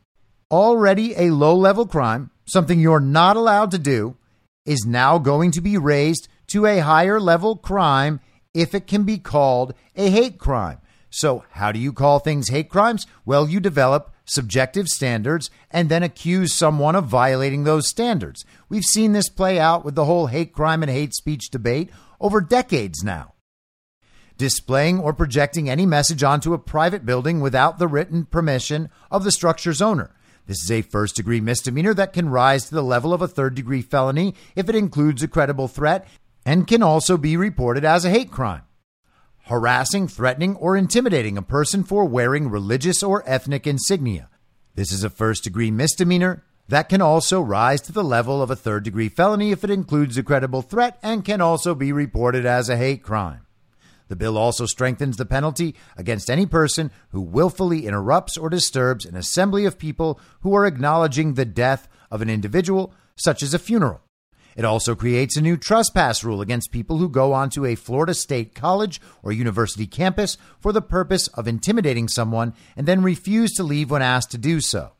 already a low level crime, something you're not allowed to do, is now going to be raised to a higher level crime if it can be called a hate crime. So, how do you call things hate crimes? Well, you develop subjective standards and then accuse someone of violating those standards. We've seen this play out with the whole hate crime and hate speech debate over decades now. Displaying or projecting any message onto a private building without the written permission of the structure's owner. This is a first degree misdemeanor that can rise to the level of a third degree felony if it includes a credible threat and can also be reported as a hate crime. Harassing, threatening, or intimidating a person for wearing religious or ethnic insignia. This is a first degree misdemeanor that can also rise to the level of a third degree felony if it includes a credible threat and can also be reported as a hate crime. The bill also strengthens the penalty against any person who willfully interrupts or disturbs an assembly of people who are acknowledging the death of an individual, such as a funeral. It also creates a new trespass rule against people who go onto a Florida State college or university campus for the purpose of intimidating someone and then refuse to leave when asked to do so.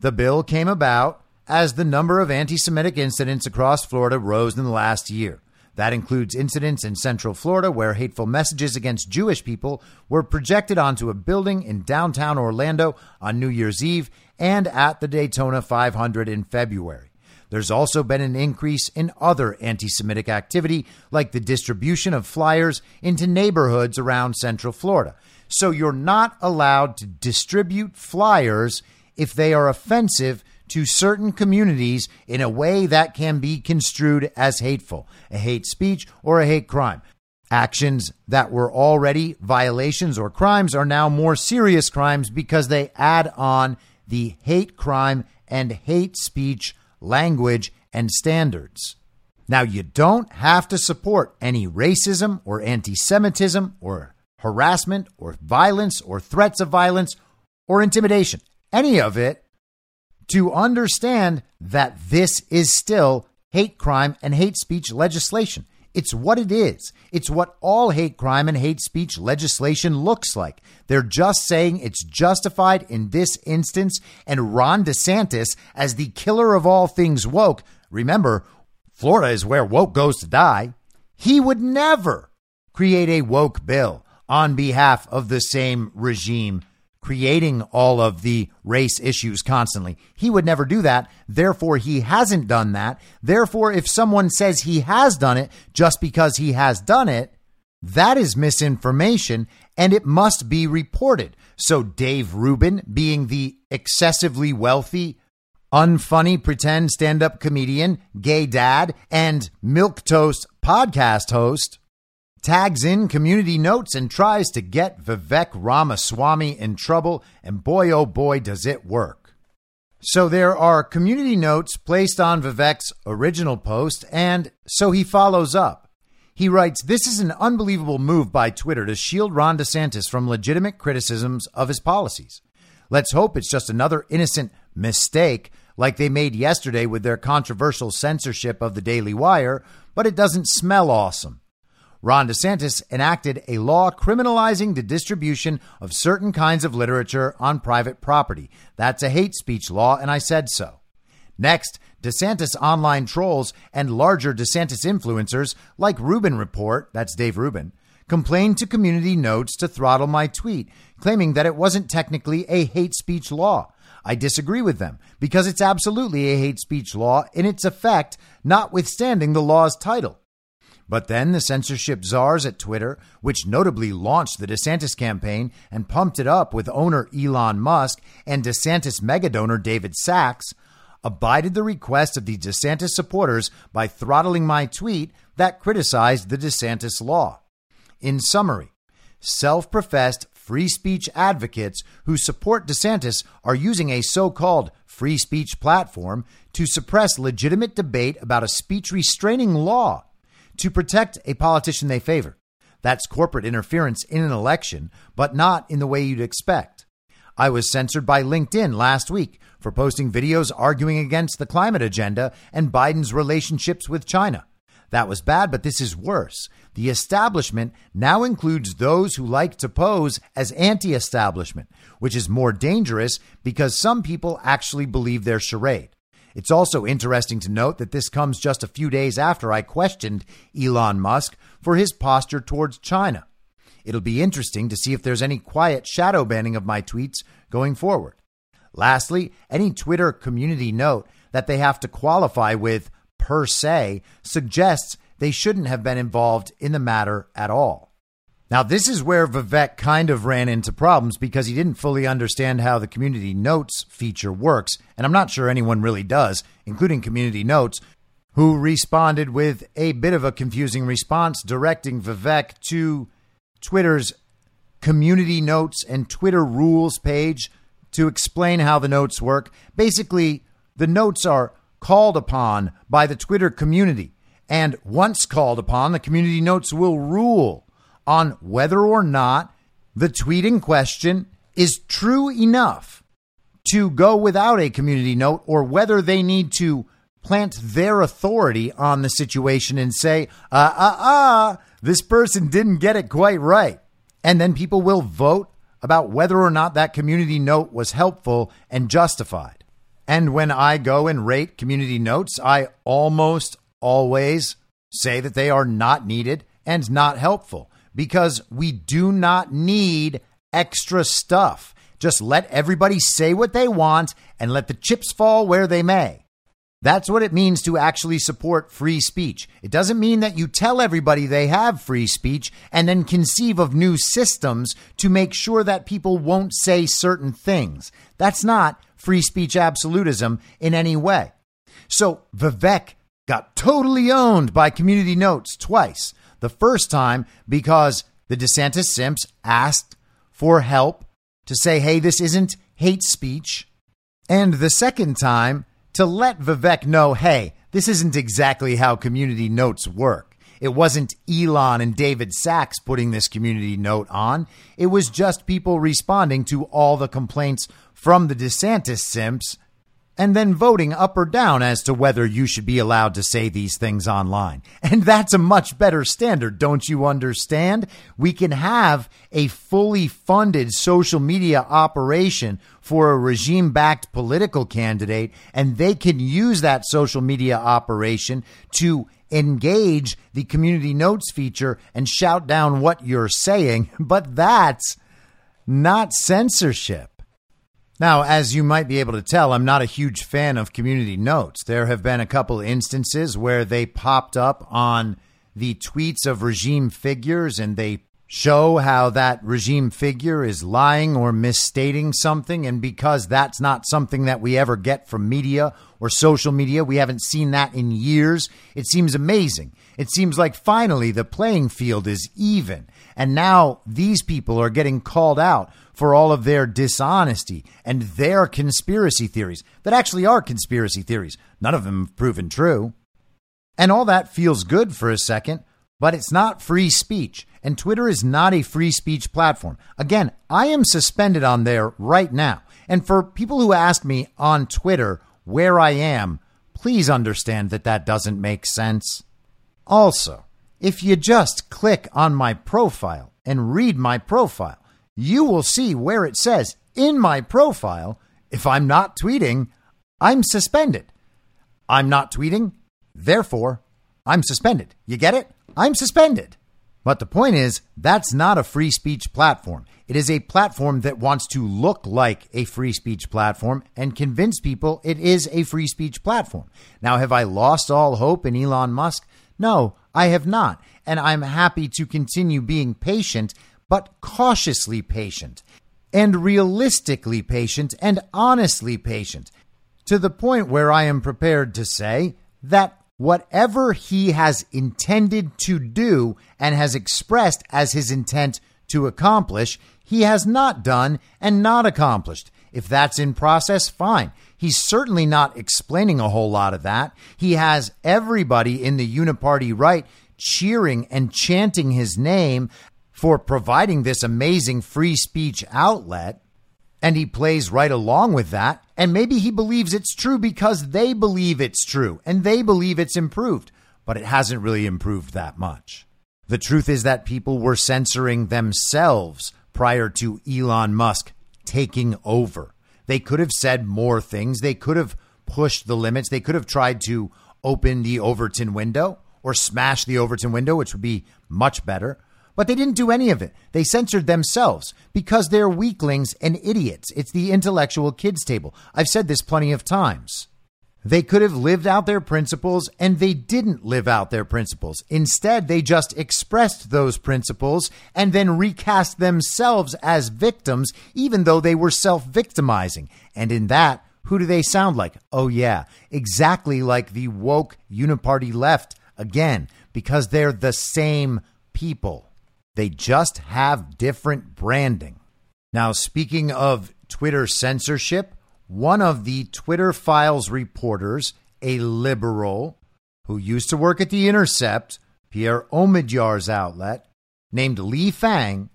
The bill came about as the number of anti Semitic incidents across Florida rose in the last year. That includes incidents in Central Florida where hateful messages against Jewish people were projected onto a building in downtown Orlando on New Year's Eve and at the Daytona 500 in February. There's also been an increase in other anti Semitic activity, like the distribution of flyers into neighborhoods around Central Florida. So you're not allowed to distribute flyers if they are offensive to certain communities in a way that can be construed as hateful, a hate speech, or a hate crime. Actions that were already violations or crimes are now more serious crimes because they add on the hate crime and hate speech language, and standards. Now, you don't have to support any racism or anti Semitism or harassment or violence or threats of violence or intimidation, any of it, to understand that this is still hate crime and hate speech legislation. It's what it is. It's what all hate crime and hate speech legislation looks like. They're just saying it's justified in this instance. And Ron DeSantis, as the killer of all things woke, remember, Florida is where woke goes to die. He would never create a woke bill on behalf of the same regime creating all of the race issues constantly. He would never do that. Therefore, he hasn't done that. Therefore, if someone says he has done it just because he has done it, that is misinformation and it must be reported. So, Dave Rubin, being the excessively wealthy, unfunny pretend stand up comedian, gay dad, and milquetoast podcast host, tags in community notes and tries to get Vivek Ramaswamy in trouble, and boy oh boy does it work. So there are community notes placed on Vivek's original post, and so he follows up. He writes, This is an unbelievable move by Twitter to shield Ron DeSantis from legitimate criticisms of his policies. Let's hope it's just another innocent mistake like they made yesterday with their controversial censorship of the Daily Wire, but it doesn't smell awesome. Ron DeSantis enacted a law criminalizing the distribution of certain kinds of literature on private property. That's a hate speech law, and I said so. Next, DeSantis online trolls and larger DeSantis influencers like Rubin Report, that's Dave Rubin, complained to community notes to throttle my tweet, claiming that it wasn't technically a hate speech law. I disagree with them because it's absolutely a hate speech law in its effect, notwithstanding the law's title. But then the censorship czars at Twitter, which notably launched the DeSantis campaign and pumped it up with owner Elon Musk and DeSantis megadonor David Sacks, abided the request of the DeSantis supporters by throttling my tweet that criticized the DeSantis law. In summary, self professed free speech advocates who support DeSantis are using a so called free speech platform to suppress legitimate debate about a speech restraining law to protect a politician they favor. That's corporate interference in an election, but not in the way you'd expect. I was censored by LinkedIn last week for posting videos arguing against the climate agenda and Biden's relationships with China. That was bad, but this is worse. The establishment now includes those who like to pose as anti establishment, which is more dangerous because some people actually believe their charade. It's also interesting to note that this comes just a few days after I questioned Elon Musk for his posture towards China. It'll be interesting to see if there's any quiet shadow banning of my tweets going forward. Lastly, any Twitter community note that they have to qualify with per se suggests they shouldn't have been involved in the matter at all. Now, this is where Vivek kind of ran into problems because he didn't fully understand how the community notes feature works. And I'm not sure anyone really does, including community notes, who responded with a bit of a confusing response directing Vivek to Twitter's community notes and Twitter rules page to explain how the notes work. Basically, the notes are called upon by the Twitter community. And once called upon, the community notes will rule on whether or not the tweet in question is true enough to go without a community note or whether they need to plant their authority on the situation and say, uh, uh, uh, this person didn't get it quite right. And then people will vote about whether or not that community note was helpful and justified. And when I go and rate community notes, I almost always say that they are not needed and not helpful because we do not need extra stuff. Just let everybody say what they want and let the chips fall where they may. That's what it means to actually support free speech. It doesn't mean that you tell everybody they have free speech and then conceive of new systems to make sure that people won't say certain things. That's not free speech absolutism in any way. So Vivek got totally owned by Community Notes twice. The first time because the DeSantis simps asked for help to say, hey, this isn't hate speech. And the second time to let Vivek know, hey, this isn't exactly how community notes work. It wasn't Elon and David Sacks putting this community note on. It was just people responding to all the complaints from the DeSantis simps and then voting up or down as to whether you should be allowed to say these things online. And that's a much better standard, don't you understand? We can have a fully funded social media operation for a regime backed political candidate, and they can use that social media operation to engage the community notes feature and shout down what you're saying. But that's not censorship. Now, as you might be able to tell, I'm not a huge fan of community notes. There have been a couple instances where they popped up on the tweets of regime figures and they show how that regime figure is lying or misstating something. And because that's not something that we ever get from media or social media, we haven't seen that in years. It seems amazing. It seems like finally the playing field is even. And now these people are getting called out for all of their dishonesty and their conspiracy theories that actually are conspiracy theories. None of them have proven true. And all that feels good for a second, but it's not free speech. And Twitter is not a free speech platform. Again, I am suspended on there right now. And for people who ask me on Twitter where I am, please understand that that doesn't make sense. Also, if you just click on my profile and read my profile, you will see where it says in my profile, if I'm not tweeting, I'm suspended. I'm not tweeting. Therefore, I'm suspended. You get it? I'm suspended. But the point is, that's not a free speech platform. It is a platform that wants to look like a free speech platform and convince people it is a free speech platform. Now, have I lost all hope in Elon Musk? No, I have not. And I'm happy to continue being patient, but cautiously patient and realistically patient and honestly patient to the point where I am prepared to say that whatever he has intended to do and has expressed as his intent to accomplish, he has not done and not accomplished. If that's in process, fine. He's certainly not explaining a whole lot of that. He has everybody in the uniparty right cheering and chanting his name for providing this amazing free speech outlet. And he plays right along with that. And maybe he believes it's true because they believe it's true and they believe it's improved, but it hasn't really improved that much. The truth is that people were censoring themselves prior to Elon Musk taking over. They could have said more things. They could have pushed the limits. They could have tried to open the Overton window or smash the Overton window, which would be much better. But they didn't do any of it. They censored themselves because they're weaklings and idiots. It's the intellectual kids table. I've said this plenty of times. They could have lived out their principles and they didn't live out their principles. Instead, they just expressed those principles and then recast themselves as victims, even though they were self victimizing. And in that, who do they sound like? Oh, yeah, exactly like the woke uniparty left again, because they're the same people. They just have different branding. Now, speaking of Twitter censorship, one of the Twitter Files reporters, a liberal who used to work at The Intercept, Pierre Omidyar's outlet, named Lee Fang,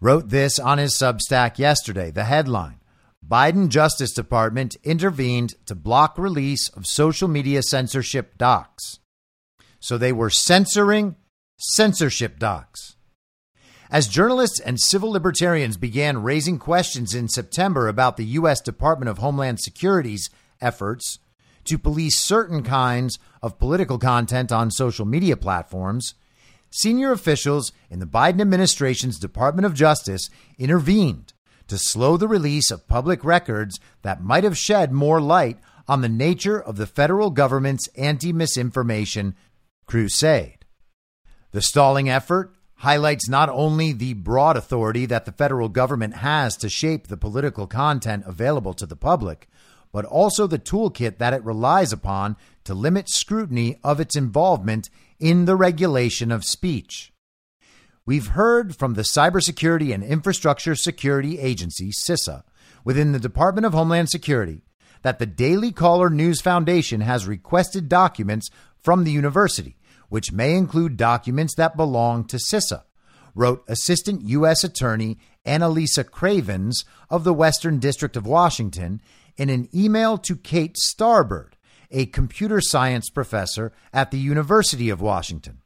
wrote this on his Substack yesterday. The headline Biden Justice Department intervened to block release of social media censorship docs. So they were censoring censorship docs. As journalists and civil libertarians began raising questions in September about the U.S. Department of Homeland Security's efforts to police certain kinds of political content on social media platforms, senior officials in the Biden administration's Department of Justice intervened to slow the release of public records that might have shed more light on the nature of the federal government's anti misinformation crusade. The stalling effort highlights not only the broad authority that the federal government has to shape the political content available to the public, but also the toolkit that it relies upon to limit scrutiny of its involvement in the regulation of speech. We've heard from the Cybersecurity and Infrastructure Security Agency, CISA, within the Department of Homeland Security, that the Daily Caller News Foundation has requested documents from the university which may include documents that belong to CISA, wrote Assistant U.S. Attorney Annalisa Cravens of the Western District of Washington in an email to Kate Starbird, a computer science professor at the University of Washington.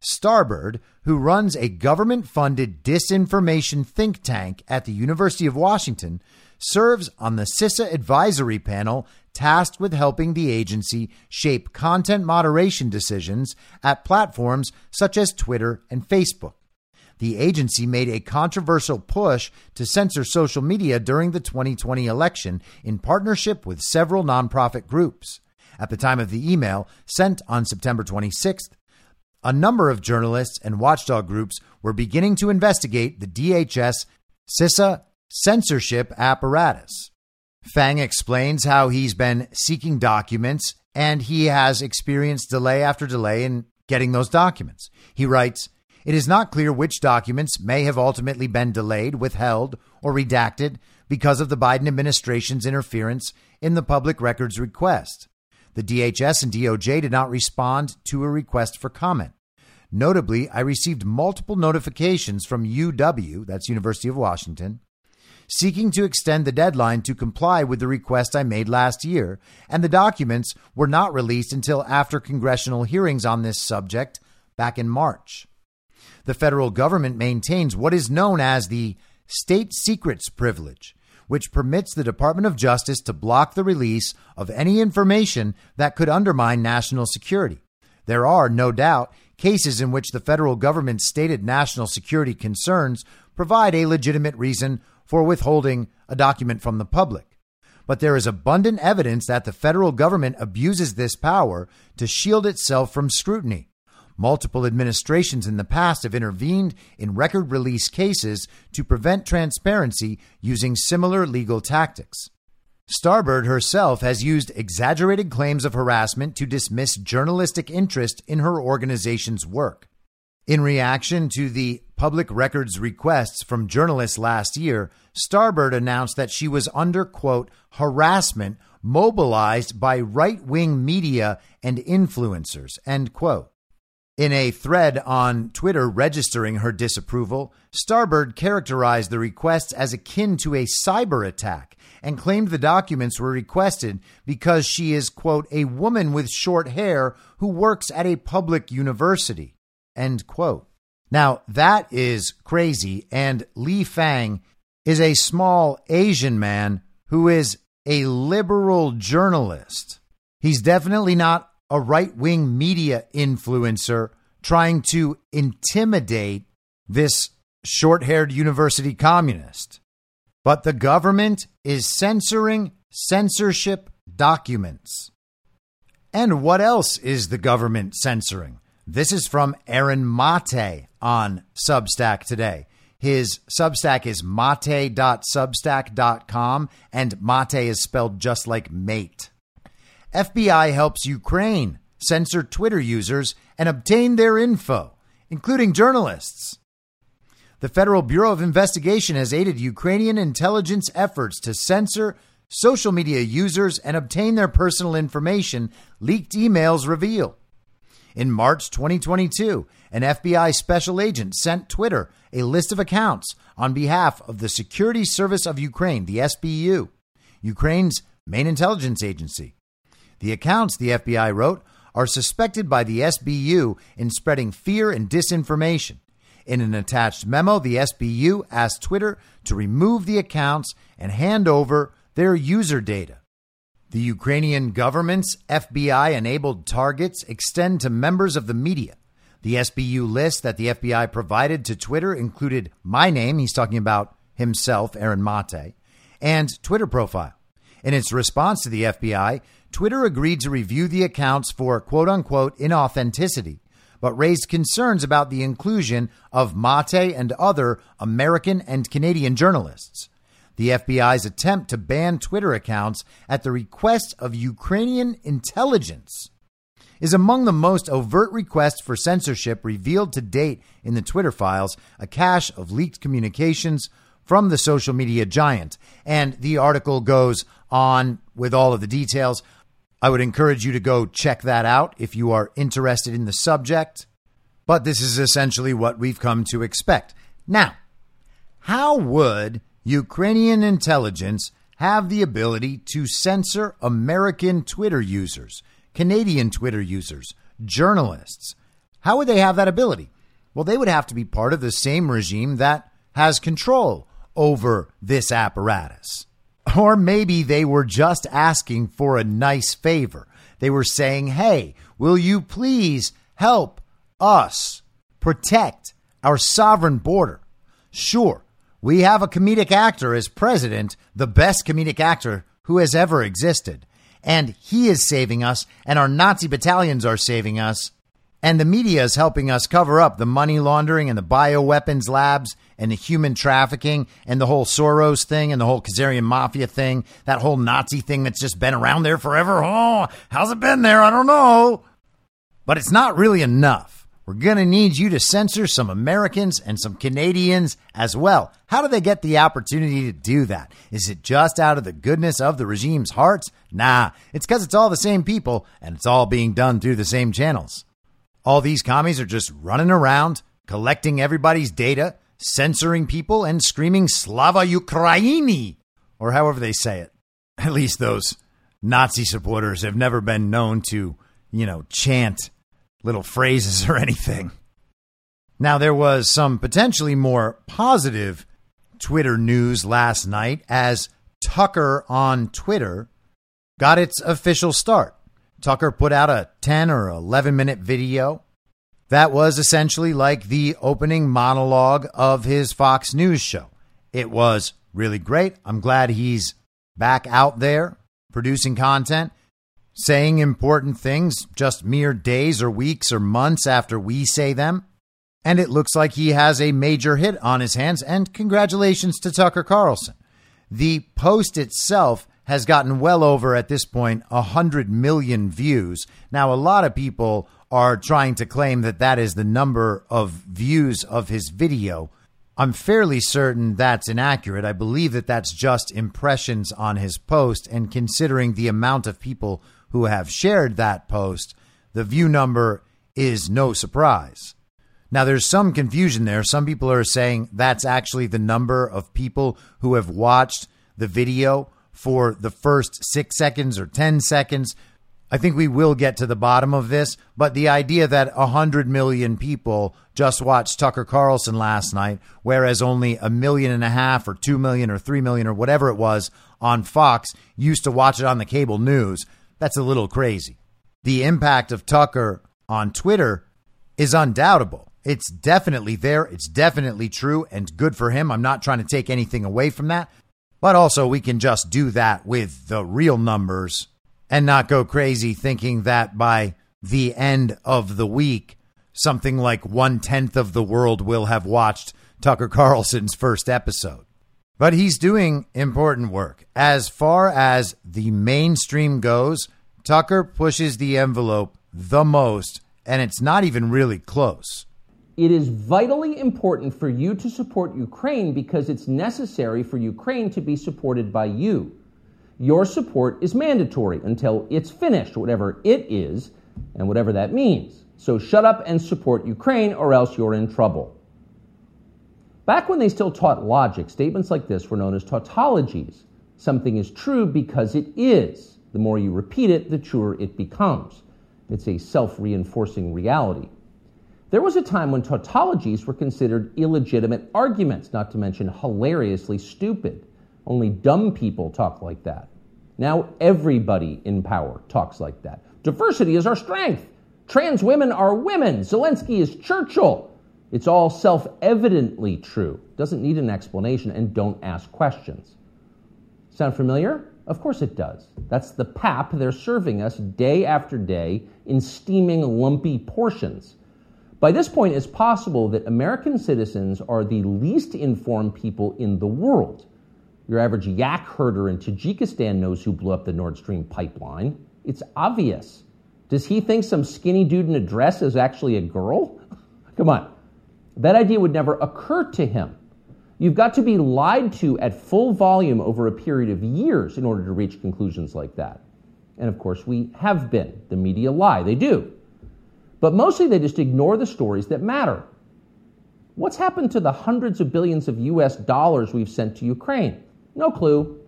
Starbird, who runs a government funded disinformation think tank at the University of Washington, serves on the CISA advisory panel tasked with helping the agency shape content moderation decisions at platforms such as Twitter and Facebook. The agency made a controversial push to censor social media during the 2020 election in partnership with several nonprofit groups. At the time of the email sent on September 26th, a number of journalists and watchdog groups were beginning to investigate the DHS CISA censorship apparatus. Fang explains how he's been seeking documents and he has experienced delay after delay in getting those documents. He writes, It is not clear which documents may have ultimately been delayed, withheld, or redacted because of the Biden administration's interference in the public records request. The DHS and DOJ did not respond to a request for comment. Notably, I received multiple notifications from UW, that's University of Washington, seeking to extend the deadline to comply with the request I made last year, and the documents were not released until after congressional hearings on this subject back in March. The federal government maintains what is known as the state secrets privilege, which permits the Department of Justice to block the release of any information that could undermine national security. There are, no doubt, cases in which the federal government's stated national security concerns provide a legitimate reason for withholding a document from the public. But there is abundant evidence that the federal government abuses this power to shield itself from scrutiny. Multiple administrations in the past have intervened in record release cases to prevent transparency using similar legal tactics. Starbird herself has used exaggerated claims of harassment to dismiss journalistic interest in her organization's work. In reaction to the public records requests from journalists last year, Starbird announced that she was under, quote, harassment mobilized by right wing media and influencers, end quote. In a thread on Twitter registering her disapproval, Starbird characterized the requests as akin to a cyber attack and claimed the documents were requested because she is, quote, a woman with short hair who works at a public university, end quote. Now, that is crazy. And Lee Fang is a small Asian man who is a liberal journalist. He's definitely not a right wing media influencer trying to intimidate this short haired university communist. But the government is censoring censorship documents. And what else is the government censoring? This is from Aaron Mate on Substack today. His Substack is mate.substack.com, and mate is spelled just like mate. FBI helps Ukraine censor Twitter users and obtain their info, including journalists. The Federal Bureau of Investigation has aided Ukrainian intelligence efforts to censor social media users and obtain their personal information, leaked emails reveal. In March 2022, an FBI special agent sent Twitter a list of accounts on behalf of the Security Service of Ukraine, the SBU, Ukraine's main intelligence agency. The accounts, the FBI wrote, are suspected by the SBU in spreading fear and disinformation. In an attached memo, the SBU asked Twitter to remove the accounts and hand over their user data. The Ukrainian government's FBI enabled targets extend to members of the media. The SBU list that the FBI provided to Twitter included my name, he's talking about himself, Aaron Mate, and Twitter profile. In its response to the FBI, Twitter agreed to review the accounts for quote unquote inauthenticity, but raised concerns about the inclusion of Mate and other American and Canadian journalists. The FBI's attempt to ban Twitter accounts at the request of Ukrainian intelligence is among the most overt requests for censorship revealed to date in the Twitter files, a cache of leaked communications from the social media giant. And the article goes on with all of the details. I would encourage you to go check that out if you are interested in the subject. But this is essentially what we've come to expect. Now, how would Ukrainian intelligence have the ability to censor American Twitter users, Canadian Twitter users, journalists? How would they have that ability? Well, they would have to be part of the same regime that has control over this apparatus. Or maybe they were just asking for a nice favor. They were saying, hey, will you please help us protect our sovereign border? Sure, we have a comedic actor as president, the best comedic actor who has ever existed. And he is saving us, and our Nazi battalions are saving us. And the media is helping us cover up the money laundering and the bioweapons labs and the human trafficking and the whole Soros thing and the whole Khazarian mafia thing, that whole Nazi thing that's just been around there forever. Oh, how's it been there? I don't know. But it's not really enough. We're going to need you to censor some Americans and some Canadians as well. How do they get the opportunity to do that? Is it just out of the goodness of the regime's hearts? Nah, it's because it's all the same people and it's all being done through the same channels. All these commies are just running around, collecting everybody's data, censoring people, and screaming Slava Ukraini, or however they say it. At least those Nazi supporters have never been known to, you know, chant little phrases or anything. Now, there was some potentially more positive Twitter news last night as Tucker on Twitter got its official start. Tucker put out a 10 or 11 minute video that was essentially like the opening monologue of his Fox News show. It was really great. I'm glad he's back out there producing content, saying important things just mere days or weeks or months after we say them. And it looks like he has a major hit on his hands. And congratulations to Tucker Carlson. The post itself has gotten well over at this point 100 million views. Now, a lot of people are trying to claim that that is the number of views of his video. I'm fairly certain that's inaccurate. I believe that that's just impressions on his post. And considering the amount of people who have shared that post, the view number is no surprise. Now, there's some confusion there. Some people are saying that's actually the number of people who have watched the video for the first six seconds or 10 seconds. I think we will get to the bottom of this, but the idea that 100 million people just watched Tucker Carlson last night, whereas only a million and a half or 2 million or 3 million or whatever it was on Fox used to watch it on the cable news, that's a little crazy. The impact of Tucker on Twitter is undoubtable. It's definitely there. It's definitely true and good for him. I'm not trying to take anything away from that. But also, we can just do that with the real numbers and not go crazy thinking that by the end of the week, something like one tenth of the world will have watched Tucker Carlson's first episode. But he's doing important work. As far as the mainstream goes, Tucker pushes the envelope the most, and it's not even really close. It is vitally important for you to support Ukraine because it's necessary for Ukraine to be supported by you. Your support is mandatory until it's finished, whatever it is, and whatever that means. So shut up and support Ukraine, or else you're in trouble. Back when they still taught logic, statements like this were known as tautologies. Something is true because it is. The more you repeat it, the truer it becomes. It's a self reinforcing reality. There was a time when tautologies were considered illegitimate arguments, not to mention hilariously stupid. Only dumb people talk like that. Now everybody in power talks like that. Diversity is our strength. Trans women are women. Zelensky is Churchill. It's all self evidently true. Doesn't need an explanation and don't ask questions. Sound familiar? Of course it does. That's the pap they're serving us day after day in steaming, lumpy portions. By this point, it's possible that American citizens are the least informed people in the world. Your average yak herder in Tajikistan knows who blew up the Nord Stream pipeline. It's obvious. Does he think some skinny dude in a dress is actually a girl? Come on. That idea would never occur to him. You've got to be lied to at full volume over a period of years in order to reach conclusions like that. And of course, we have been. The media lie, they do. But mostly they just ignore the stories that matter. What's happened to the hundreds of billions of US dollars we've sent to Ukraine? No clue.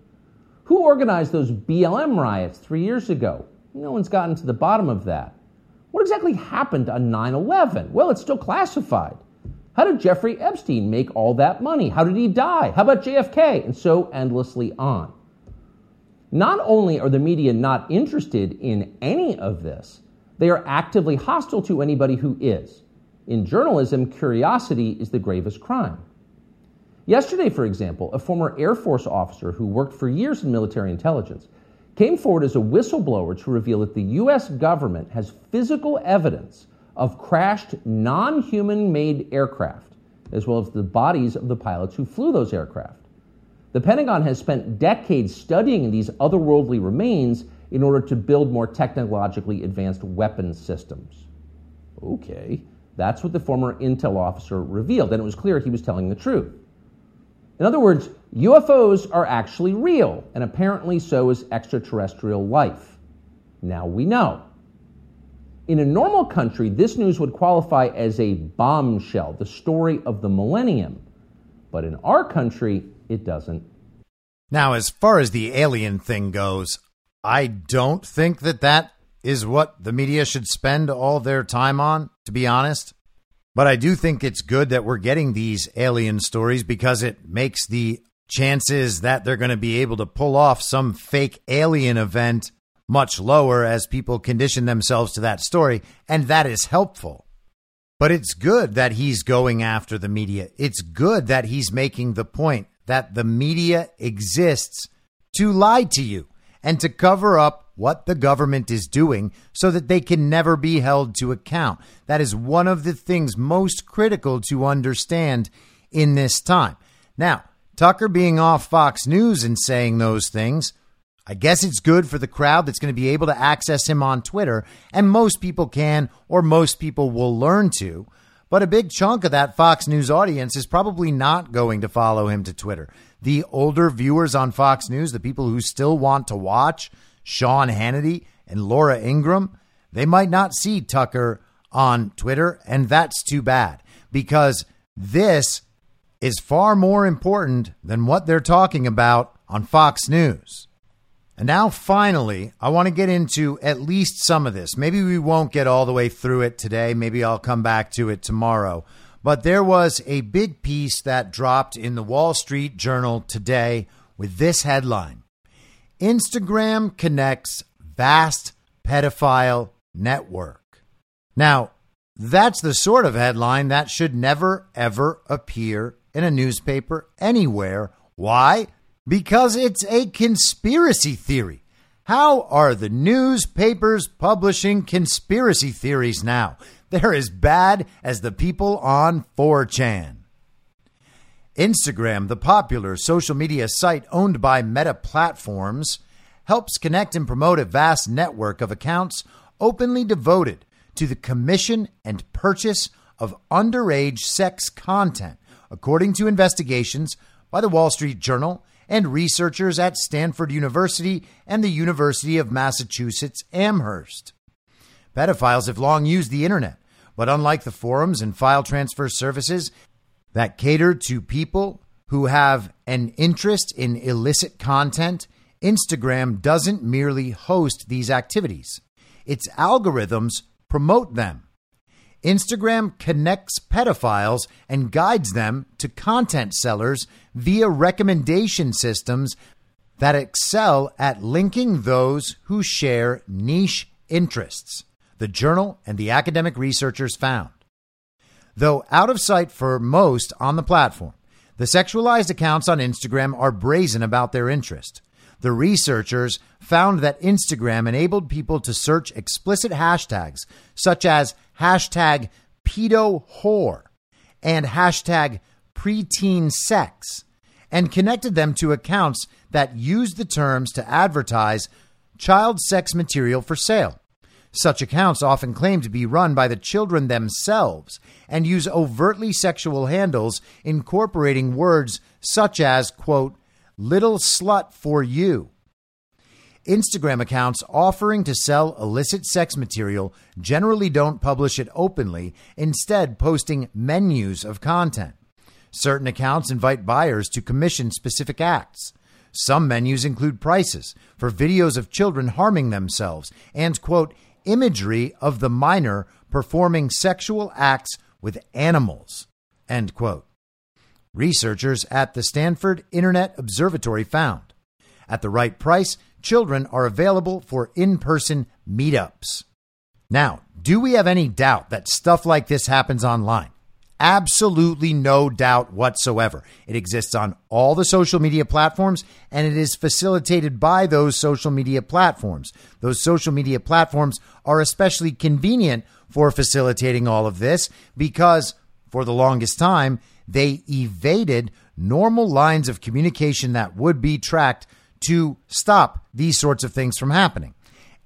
Who organized those BLM riots three years ago? No one's gotten to the bottom of that. What exactly happened on 9 11? Well, it's still classified. How did Jeffrey Epstein make all that money? How did he die? How about JFK? And so endlessly on. Not only are the media not interested in any of this, they are actively hostile to anybody who is. In journalism, curiosity is the gravest crime. Yesterday, for example, a former Air Force officer who worked for years in military intelligence came forward as a whistleblower to reveal that the U.S. government has physical evidence of crashed non human made aircraft, as well as the bodies of the pilots who flew those aircraft. The Pentagon has spent decades studying these otherworldly remains in order to build more technologically advanced weapons systems. Okay, that's what the former intel officer revealed, and it was clear he was telling the truth. In other words, UFOs are actually real, and apparently so is extraterrestrial life. Now we know. In a normal country, this news would qualify as a bombshell, the story of the millennium. But in our country, it doesn't. Now, as far as the alien thing goes, I don't think that that is what the media should spend all their time on, to be honest. But I do think it's good that we're getting these alien stories because it makes the chances that they're going to be able to pull off some fake alien event much lower as people condition themselves to that story. And that is helpful. But it's good that he's going after the media. It's good that he's making the point that the media exists to lie to you and to cover up what the government is doing so that they can never be held to account. That is one of the things most critical to understand in this time. Now, Tucker being off Fox News and saying those things, I guess it's good for the crowd that's going to be able to access him on Twitter, and most people can or most people will learn to. But a big chunk of that Fox News audience is probably not going to follow him to Twitter. The older viewers on Fox News, the people who still want to watch Sean Hannity and Laura Ingraham, they might not see Tucker on Twitter, and that's too bad because this is far more important than what they're talking about on Fox News. And now, finally, I want to get into at least some of this. Maybe we won't get all the way through it today. Maybe I'll come back to it tomorrow. But there was a big piece that dropped in the Wall Street Journal today with this headline Instagram connects vast pedophile network. Now, that's the sort of headline that should never, ever appear in a newspaper anywhere. Why? Because it's a conspiracy theory. How are the newspapers publishing conspiracy theories now? They're as bad as the people on 4chan. Instagram, the popular social media site owned by Meta Platforms, helps connect and promote a vast network of accounts openly devoted to the commission and purchase of underage sex content, according to investigations by the Wall Street Journal and researchers at Stanford University and the University of Massachusetts Amherst. Pedophiles have long used the internet, but unlike the forums and file transfer services that cater to people who have an interest in illicit content, Instagram doesn't merely host these activities. Its algorithms promote them. Instagram connects pedophiles and guides them to content sellers via recommendation systems that excel at linking those who share niche interests, the journal and the academic researchers found. Though out of sight for most on the platform, the sexualized accounts on Instagram are brazen about their interest. The researchers found that Instagram enabled people to search explicit hashtags such as hashtag pedo whore. And hashtag preteen sex. And connected them to accounts that used the terms to advertise child sex material for sale. Such accounts often claim to be run by the children themselves and use overtly sexual handles incorporating words such as, quote, little slut for you Instagram accounts offering to sell illicit sex material generally don't publish it openly, instead, posting menus of content. Certain accounts invite buyers to commission specific acts. Some menus include prices for videos of children harming themselves and, quote, imagery of the minor performing sexual acts with animals, end quote. Researchers at the Stanford Internet Observatory found at the right price, children are available for in person meetups. Now, do we have any doubt that stuff like this happens online? Absolutely no doubt whatsoever. It exists on all the social media platforms and it is facilitated by those social media platforms. Those social media platforms are especially convenient for facilitating all of this because for the longest time, they evaded normal lines of communication that would be tracked to stop these sorts of things from happening.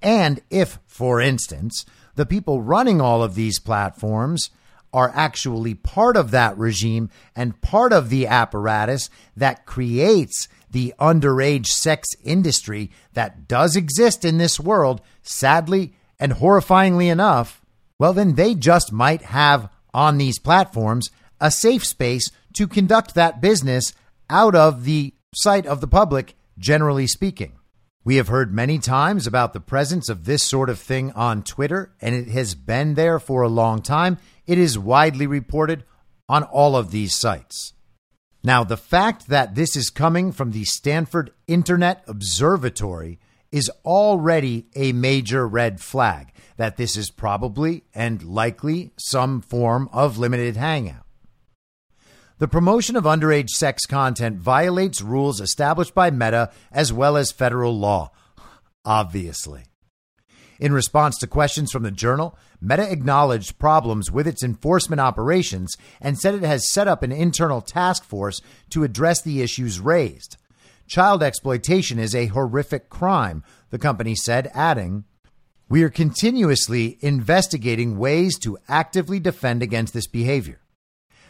And if, for instance, the people running all of these platforms are actually part of that regime and part of the apparatus that creates the underage sex industry that does exist in this world, sadly and horrifyingly enough, well, then they just might have on these platforms a safe space to conduct that business out of the sight of the public generally speaking. We have heard many times about the presence of this sort of thing on Twitter, and it has been there for a long time. it is widely reported on all of these sites. Now, the fact that this is coming from the Stanford Internet Observatory is already a major red flag that this is probably and likely some form of limited hangout. The promotion of underage sex content violates rules established by Meta as well as federal law, obviously. In response to questions from the journal, Meta acknowledged problems with its enforcement operations and said it has set up an internal task force to address the issues raised. Child exploitation is a horrific crime, the company said, adding, We are continuously investigating ways to actively defend against this behavior.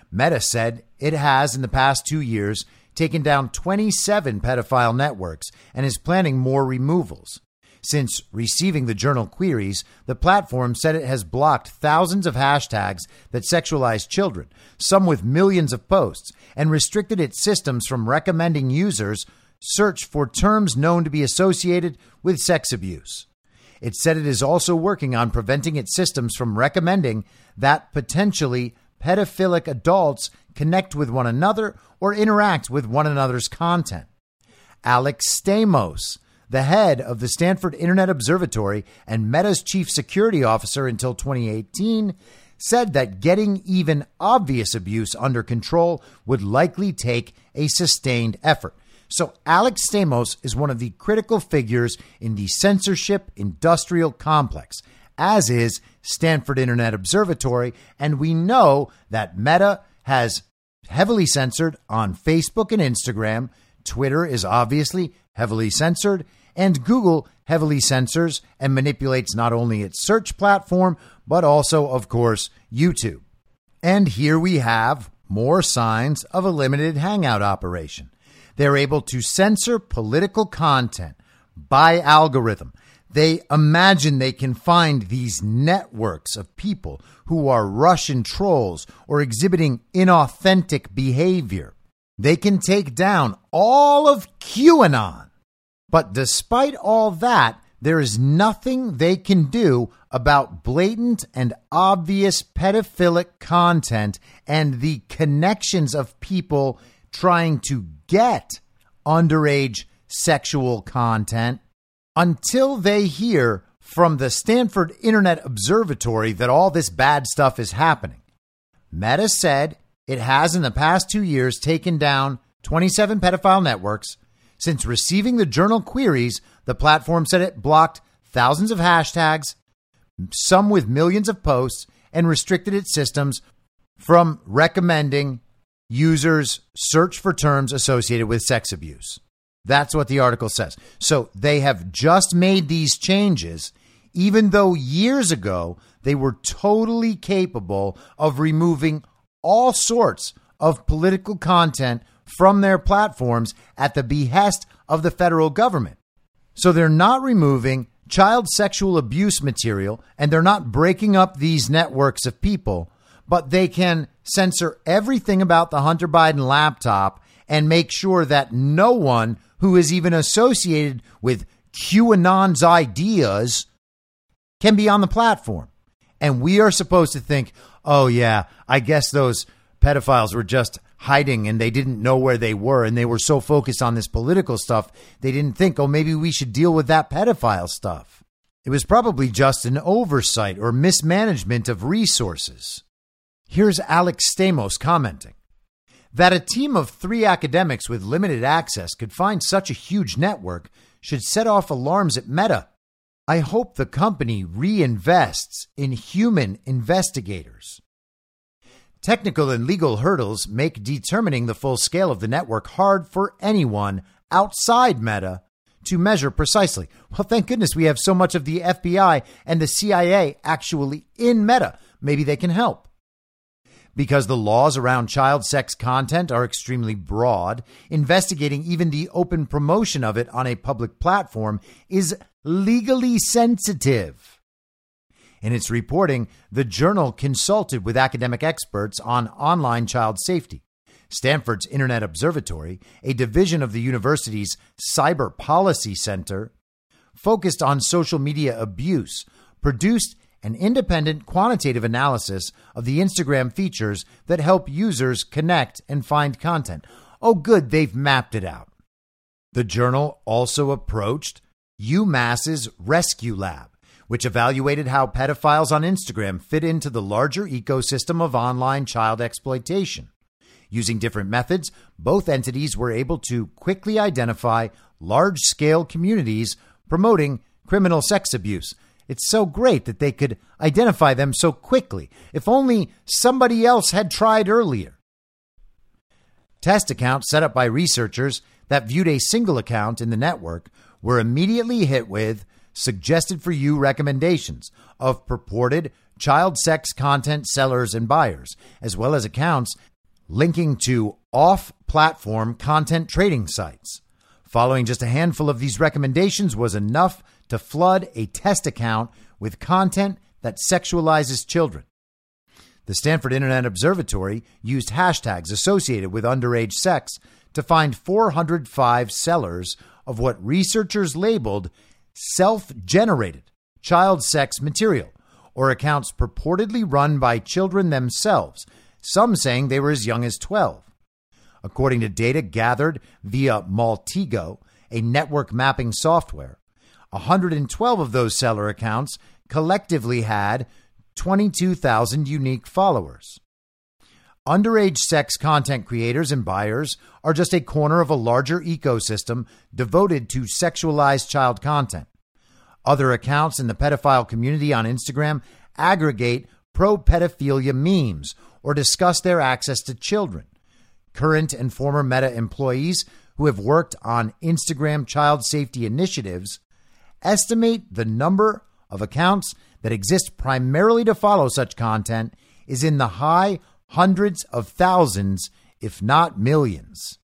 Meta said it has, in the past two years, taken down 27 pedophile networks and is planning more removals. Since receiving the journal queries, the platform said it has blocked thousands of hashtags that sexualize children, some with millions of posts, and restricted its systems from recommending users search for terms known to be associated with sex abuse. It said it is also working on preventing its systems from recommending that potentially pedophilic adults connect with one another or interact with one another's content. Alex Stamos, the head of the Stanford Internet Observatory and Meta's chief security officer until 2018, said that getting even obvious abuse under control would likely take a sustained effort. So, Alex Stamos is one of the critical figures in the censorship industrial complex, as is Stanford Internet Observatory. And we know that Meta has heavily censored on Facebook and Instagram. Twitter is obviously heavily censored. And Google heavily censors and manipulates not only its search platform, but also, of course, YouTube. And here we have more signs of a limited hangout operation. They're able to censor political content by algorithm. They imagine they can find these networks of people who are Russian trolls or exhibiting inauthentic behavior. They can take down all of QAnon but despite all that, there is nothing they can do about blatant and obvious pedophilic content and the connections of people trying to get underage sexual content until they hear from the Stanford Internet Observatory that all this bad stuff is happening. Meta said it has in the past two years taken down 27 pedophile networks since receiving the journal queries, the platform said it blocked thousands of hashtags, some with millions of posts, and restricted its systems from recommending users search for terms associated with sex abuse. That's what the article says. So they have just made these changes, even though years ago they were totally capable of removing all sorts of political content from their platforms at the behest of the federal government. So they're not removing child sexual abuse material and they're not breaking up these networks of people, but they can censor everything about the Hunter Biden laptop and make sure that no one who is even associated with QAnon's ideas can be on the platform. And we are supposed to think, oh, yeah, I guess those pedophiles were just hiding and they didn't know where they were and they were so focused on this political stuff they didn't think oh maybe we should deal with that pedophile stuff. It was probably just an oversight or mismanagement of resources. Here's alex stamos commenting that a team of three academics with limited access could find such a huge network should set off alarms at meta i hope the company reinvests in human investigators Technical and legal hurdles make determining the full scale of the network hard for anyone outside Meta to measure precisely. Well, thank goodness we have so much of the FBI and the CIA actually in Meta. Maybe they can help. Because the laws around child sex content are extremely broad, investigating even the open promotion of it on a public platform is legally sensitive. In its reporting, the journal consulted with academic experts on online child safety. Stanford's Internet Observatory, a division of the university's Cyber Policy Center, focused on social media abuse, produced an independent quantitative analysis of the Instagram features that help users connect and find content. Oh, good, they've mapped it out. The journal also approached UMass's Rescue Lab, which evaluated how pedophiles on Instagram fit into the larger ecosystem of online child exploitation. Using different methods, both entities were able to quickly identify large scale communities promoting criminal sex abuse. It's so great that they could identify them so quickly. If only somebody else had tried earlier. Test accounts set up by researchers that viewed a single account in the network were immediately hit with suggested for you recommendations of purported child sex content sellers and buyers, as well as accounts linking to off platform content trading sites. Following just a handful of these recommendations was enough to flood a test account with content that sexualizes children. The Stanford Internet Observatory used hashtags associated with underage sex to find 405 sellers of what researchers labeled self generated child sex material, or accounts purportedly run by children themselves, some saying they were as young as 12. According to data gathered via Maltego, a network mapping software, 112 of those seller accounts collectively had 22,000 unique followers. Underage sex content creators and buyers are just a corner of a larger ecosystem devoted to sexualized child content. Other accounts in the pedophile community on Instagram aggregate pro pedophilia memes or discuss their access to children. Current and former Meta employees who have worked on Instagram child safety initiatives estimate the number of accounts that exist primarily to follow such content is in the high hundreds of thousands, if not millions.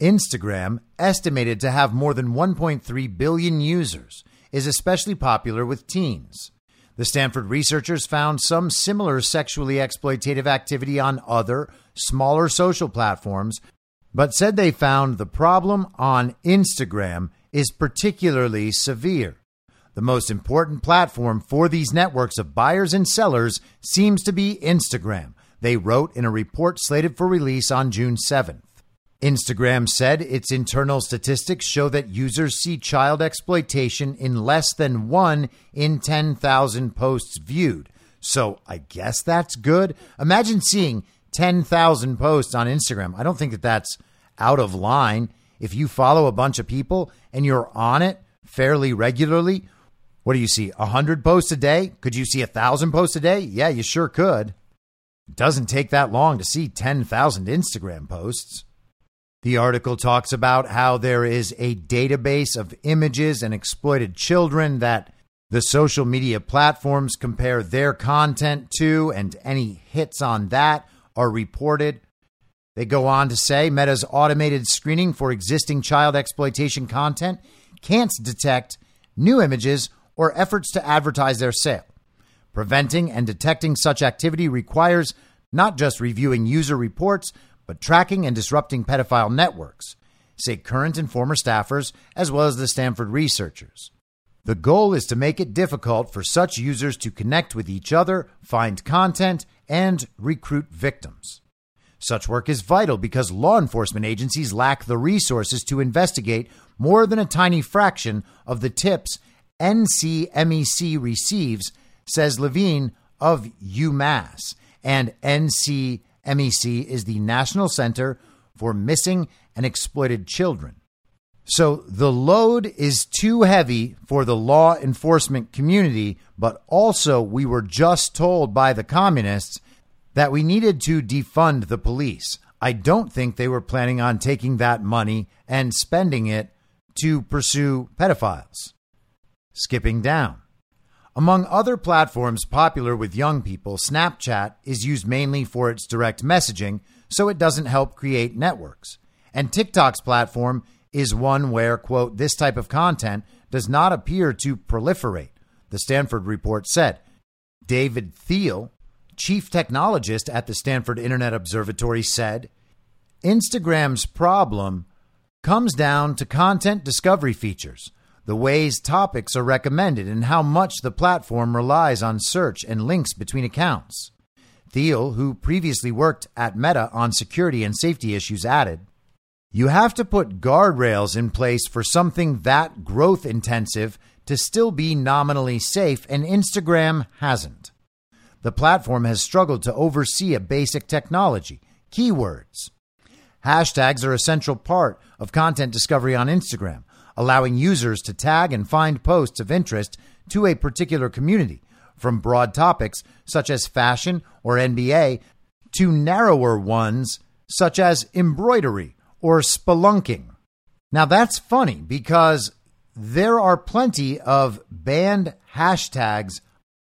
Instagram, estimated to have more than 1.3 billion users, is especially popular with teens. The Stanford researchers found some similar sexually exploitative activity on other, smaller social platforms, but said they found the problem on Instagram is particularly severe. The most important platform for these networks of buyers and sellers seems to be Instagram, they wrote in a report slated for release on June 7th. Instagram said its internal statistics show that users see child exploitation in less than one in 10,000 posts viewed. So I guess that's good. Imagine seeing 10,000 posts on Instagram. I don't think that that's out of line. If you follow a bunch of people and you're on it fairly regularly, what do you see? A 100 posts a day? Could you see a 1,000 posts a day? Yeah, you sure could. It doesn't take that long to see 10,000 Instagram posts. The article talks about how there is a database of images and exploited children that the social media platforms compare their content to, and any hits on that are reported. They go on to say Meta's automated screening for existing child exploitation content can't detect new images or efforts to advertise their sale. Preventing and detecting such activity requires not just reviewing user reports, but tracking and disrupting pedophile networks, say current and former staffers, as well as the Stanford researchers. The goal is to make it difficult for such users to connect with each other, find content, and recruit victims. Such work is vital because law enforcement agencies lack the resources to investigate more than a tiny fraction of the tips NCMEC receives, says Levine of UMass. And NCMEC is the National Center for Missing and Exploited Children. So the load is too heavy for the law enforcement community, but also we were just told by the communists that we needed to defund the police. I don't think they were planning on taking that money and spending it to pursue pedophiles. Skipping down. Among other platforms popular with young people, Snapchat is used mainly for its direct messaging, so it doesn't help create networks. And TikTok's platform is one where, quote, this type of content does not appear to proliferate, the Stanford report said. David Thiel, chief technologist at the Stanford Internet Observatory, said Instagram's problem comes down to content discovery features the ways topics are recommended, and how much the platform relies on search and links between accounts. Thiel, who previously worked at Meta on security and safety issues, added You have to put guardrails in place for something that growth intensive to still be nominally safe, and Instagram hasn't. The platform has struggled to oversee a basic technology keywords. Hashtags are a central part of content discovery on Instagram, allowing users to tag and find posts of interest to a particular community, from broad topics such as fashion or NBA to narrower ones such as embroidery or spelunking. Now that's funny because there are plenty of banned hashtags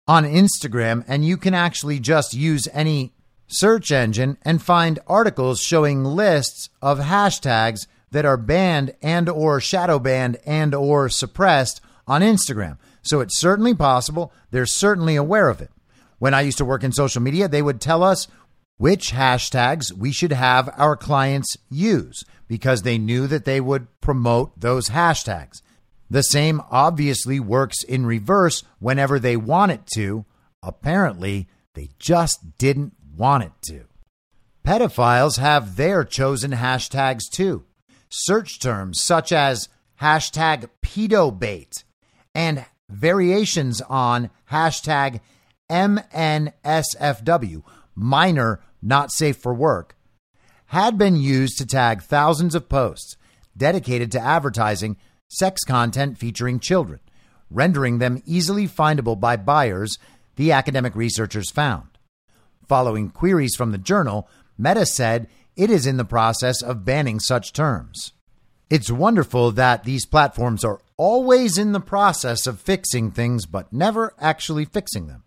on Instagram, and you can actually just use any search engine and find articles showing lists of hashtags that are banned and or shadow banned and or suppressed on Instagram. So it's certainly possible. They're certainly aware of it. When I used to work in social media, they would tell us which hashtags we should have our clients use because they knew that they would promote those hashtags. The same obviously works in reverse whenever they want it to. Apparently, they just didn't want it to. Pedophiles have their chosen hashtags too. Search terms such as hashtag pedobait and variations on hashtag MNSFW, minor not safe for work, had been used to tag thousands of posts dedicated to advertising sex content featuring children, rendering them easily findable by buyers, the academic researchers found. Following queries from the journal, Meta said it is in the process of banning such terms. It's wonderful that these platforms are always in the process of fixing things, but never actually fixing them.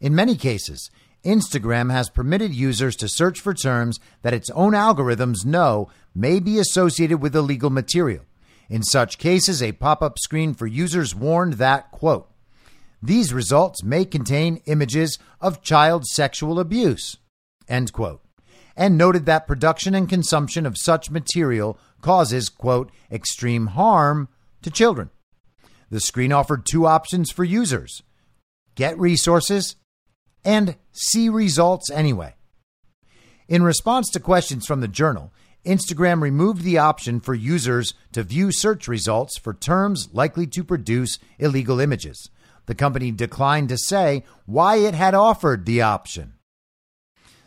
In many cases, Instagram has permitted users to search for terms that its own algorithms know may be associated with illegal material, in such cases, a pop up screen for users warned that, quote, these results may contain images of child sexual abuse, end quote, and noted that production and consumption of such material causes, quote, extreme harm to children. The screen offered two options for users get resources and see results anyway. In response to questions from the journal, Instagram removed the option for users to view search results for terms likely to produce illegal images. The company declined to say why it had offered the option.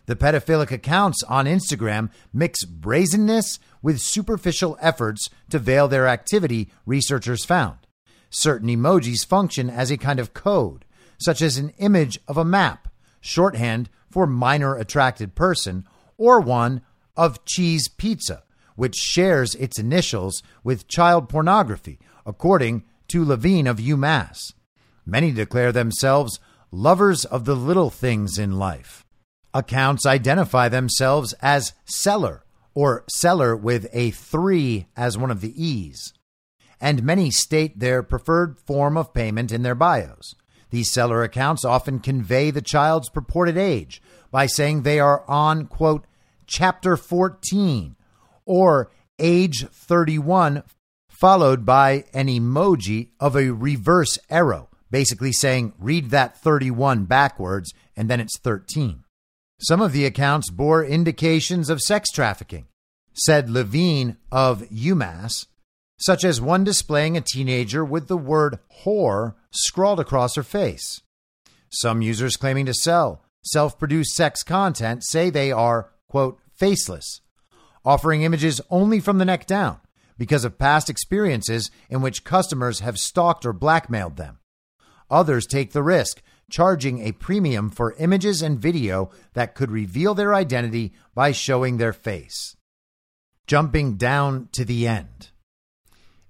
The pedophilic accounts on Instagram mix brazenness with superficial efforts to veil their activity, researchers found. Certain emojis function as a kind of code, such as an image of a map, shorthand for minor attracted person, or one of cheese pizza, which shares its initials with child pornography, according to Levine of UMass. Many declare themselves lovers of the little things in life. Accounts identify themselves as seller or seller with a three as one of the E's. And many state their preferred form of payment in their bios. These seller accounts often convey the child's purported age by saying they are on, quote, chapter 14 or age 31, followed by an emoji of a reverse arrow, basically saying, read that 31 backwards, and then it's 13. Some of the accounts bore indications of sex trafficking, said Levine of UMass, such as one displaying a teenager with the word whore scrawled across her face. Some users claiming to sell self produced sex content say they are quote, faceless, offering images only from the neck down because of past experiences in which customers have stalked or blackmailed them. Others take the risk, charging a premium for images and video that could reveal their identity by showing their face. Jumping down to the end.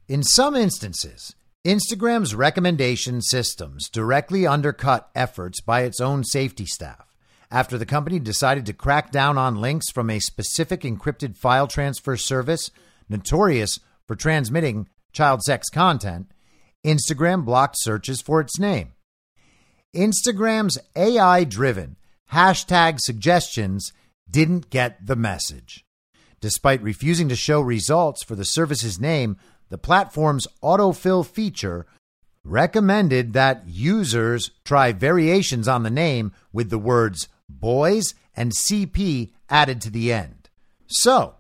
In some instances, Instagram's recommendation systems directly undercut efforts by its own safety staff after the company decided to crack down on links from a specific encrypted file transfer service notorious for transmitting child sex content, Instagram blocked searches for its name. Instagram's AI driven hashtag suggestions didn't get the message. Despite refusing to show results for the service's name, the platform's autofill feature recommended that users try variations on the name with the words boys and CP added to the end. So,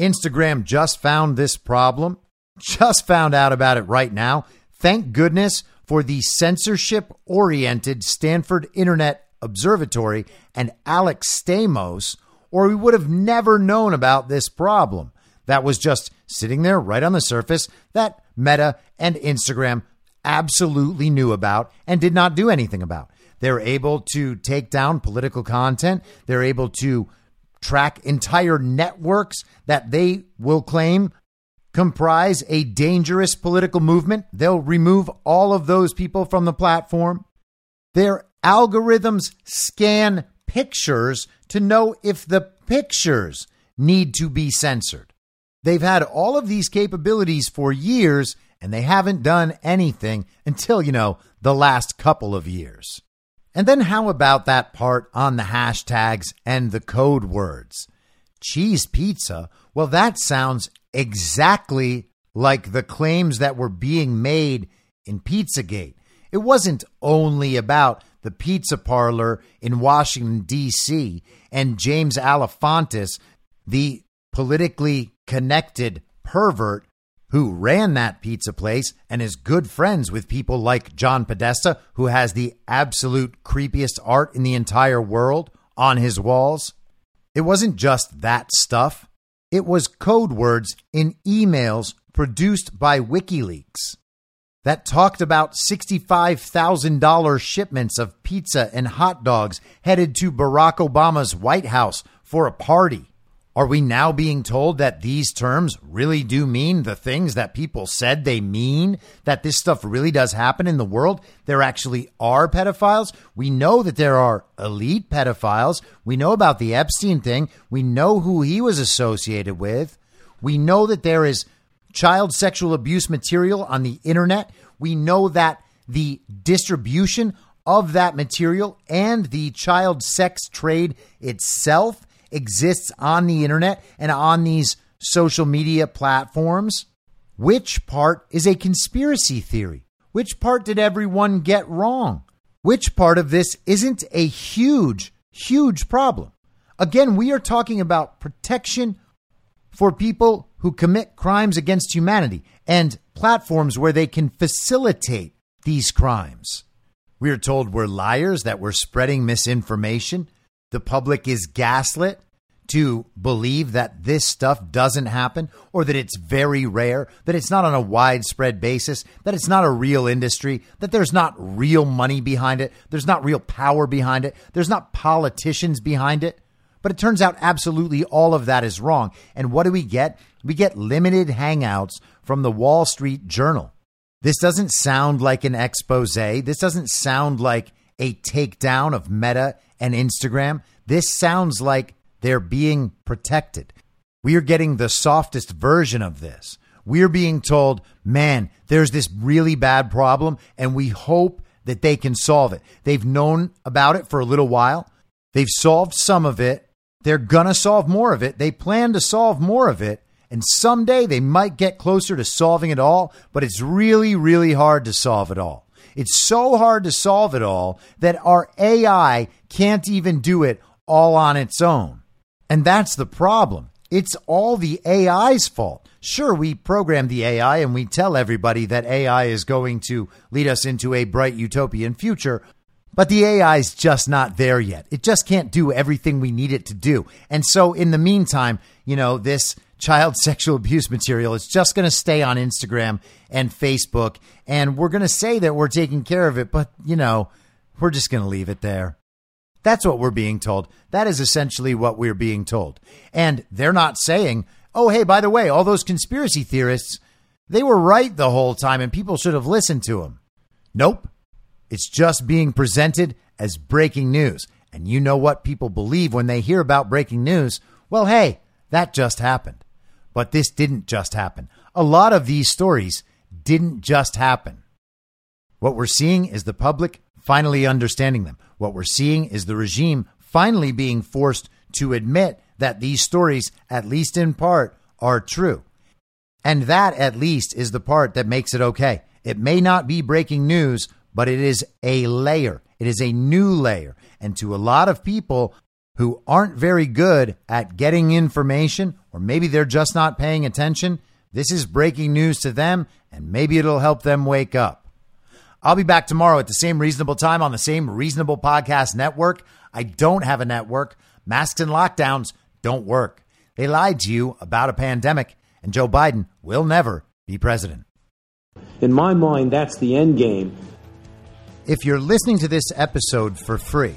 Instagram just found this problem, just found out about it right now. Thank goodness for the censorship oriented Stanford Internet Observatory and Alex Stamos, or we would have never known about this problem. That was just sitting there right on the surface that Meta and Instagram absolutely knew about and did not do anything about. They're able to take down political content. They're able to track entire networks that they will claim comprise a dangerous political movement. They'll remove all of those people from the platform. Their algorithms scan pictures to know if the pictures need to be censored. They've had all of these capabilities for years and they haven't done anything until, you know, the last couple of years. And then how about that part on the hashtags and the code words? Cheese pizza? Well, that sounds exactly like the claims that were being made in Pizzagate. It wasn't only about the pizza parlor in Washington, D.C., and James Alefantis, the politically connected pervert who ran that pizza place and is good friends with people like John Podesta, who has the absolute creepiest art in the entire world on his walls. It wasn't just that stuff, it was code words in emails produced by WikiLeaks that talked about $65,000 shipments of pizza and hot dogs headed to Barack Obama's White House for a party. Are we now being told that these terms really do mean the things that people said they mean? That this stuff really does happen in the world? There actually are pedophiles. We know that there are elite pedophiles. We know about the Epstein thing. We know who he was associated with. We know that there is child sexual abuse material on the internet. We know that the distribution of that material and the child sex trade itself exists on the internet and on these social media platforms? Which part is a conspiracy theory? Which part did everyone get wrong? Which part of this isn't a huge, huge problem? Again, we are talking about protection for people who commit crimes against humanity and platforms where they can facilitate these crimes. We are told we're liars, that we're spreading misinformation, the public is gaslit to believe that this stuff doesn't happen or that it's very rare, that it's not on a widespread basis, that it's not a real industry, that there's not real money behind it, there's not real power behind it, there's not politicians behind it. But it turns out absolutely all of that is wrong. And what do we get? We get limited hangouts from the Wall Street Journal. This doesn't sound like an expose. This doesn't sound like a takedown of Meta and Instagram. This sounds like they're being protected. We are getting the softest version of this. We're being told, man, there's this really bad problem, and we hope that they can solve it. They've known about it for a little while. They've solved some of it. They're going to solve more of it. They plan to solve more of it. And someday they might get closer to solving it all, but it's really, really hard to solve it all. It's so hard to solve it all that our AI can't even do it all on its own. And that's the problem. It's all the AI's fault. Sure, we program the AI and we tell everybody that AI is going to lead us into a bright utopian future, but the AI is just not there yet. It just can't do everything we need it to do. And so, in the meantime, you know, this child sexual abuse material. It's just going to stay on Instagram and Facebook. And we're going to say that we're taking care of it, but, you know, we're just going to leave it there. That's what we're being told. That is essentially what we're being told. And they're not saying, oh, hey, by the way, all those conspiracy theorists, they were right the whole time and people should have listened to them. Nope. It's just being presented as breaking news. And you know what people believe when they hear about breaking news? Well, hey, that just happened. But this didn't just happen. A lot of these stories didn't just happen. What we're seeing is the public finally understanding them. What we're seeing is the regime finally being forced to admit that these stories, at least in part, are true. And that, at least, is the part that makes it okay. It may not be breaking news, but it is a layer. It is a new layer. And to a lot of people who aren't very good at getting information, or maybe they're just not paying attention, this is breaking news to them, and maybe it'll help them wake up. I'll be back tomorrow at the same reasonable time on the same reasonable podcast network. I don't have a network. Masks and lockdowns don't work. They lied to you about a pandemic, and Joe Biden will never be president. In my mind, that's the end game. If you're listening to this episode for free,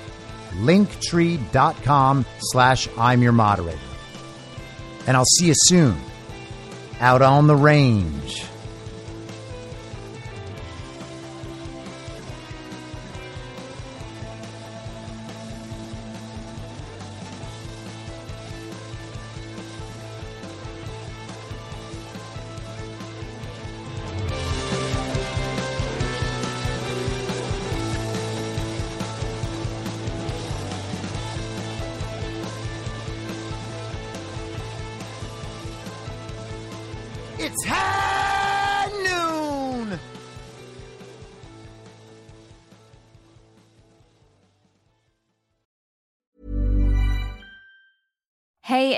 linktree.com slash I'm your moderator. And I'll see you soon out on the range.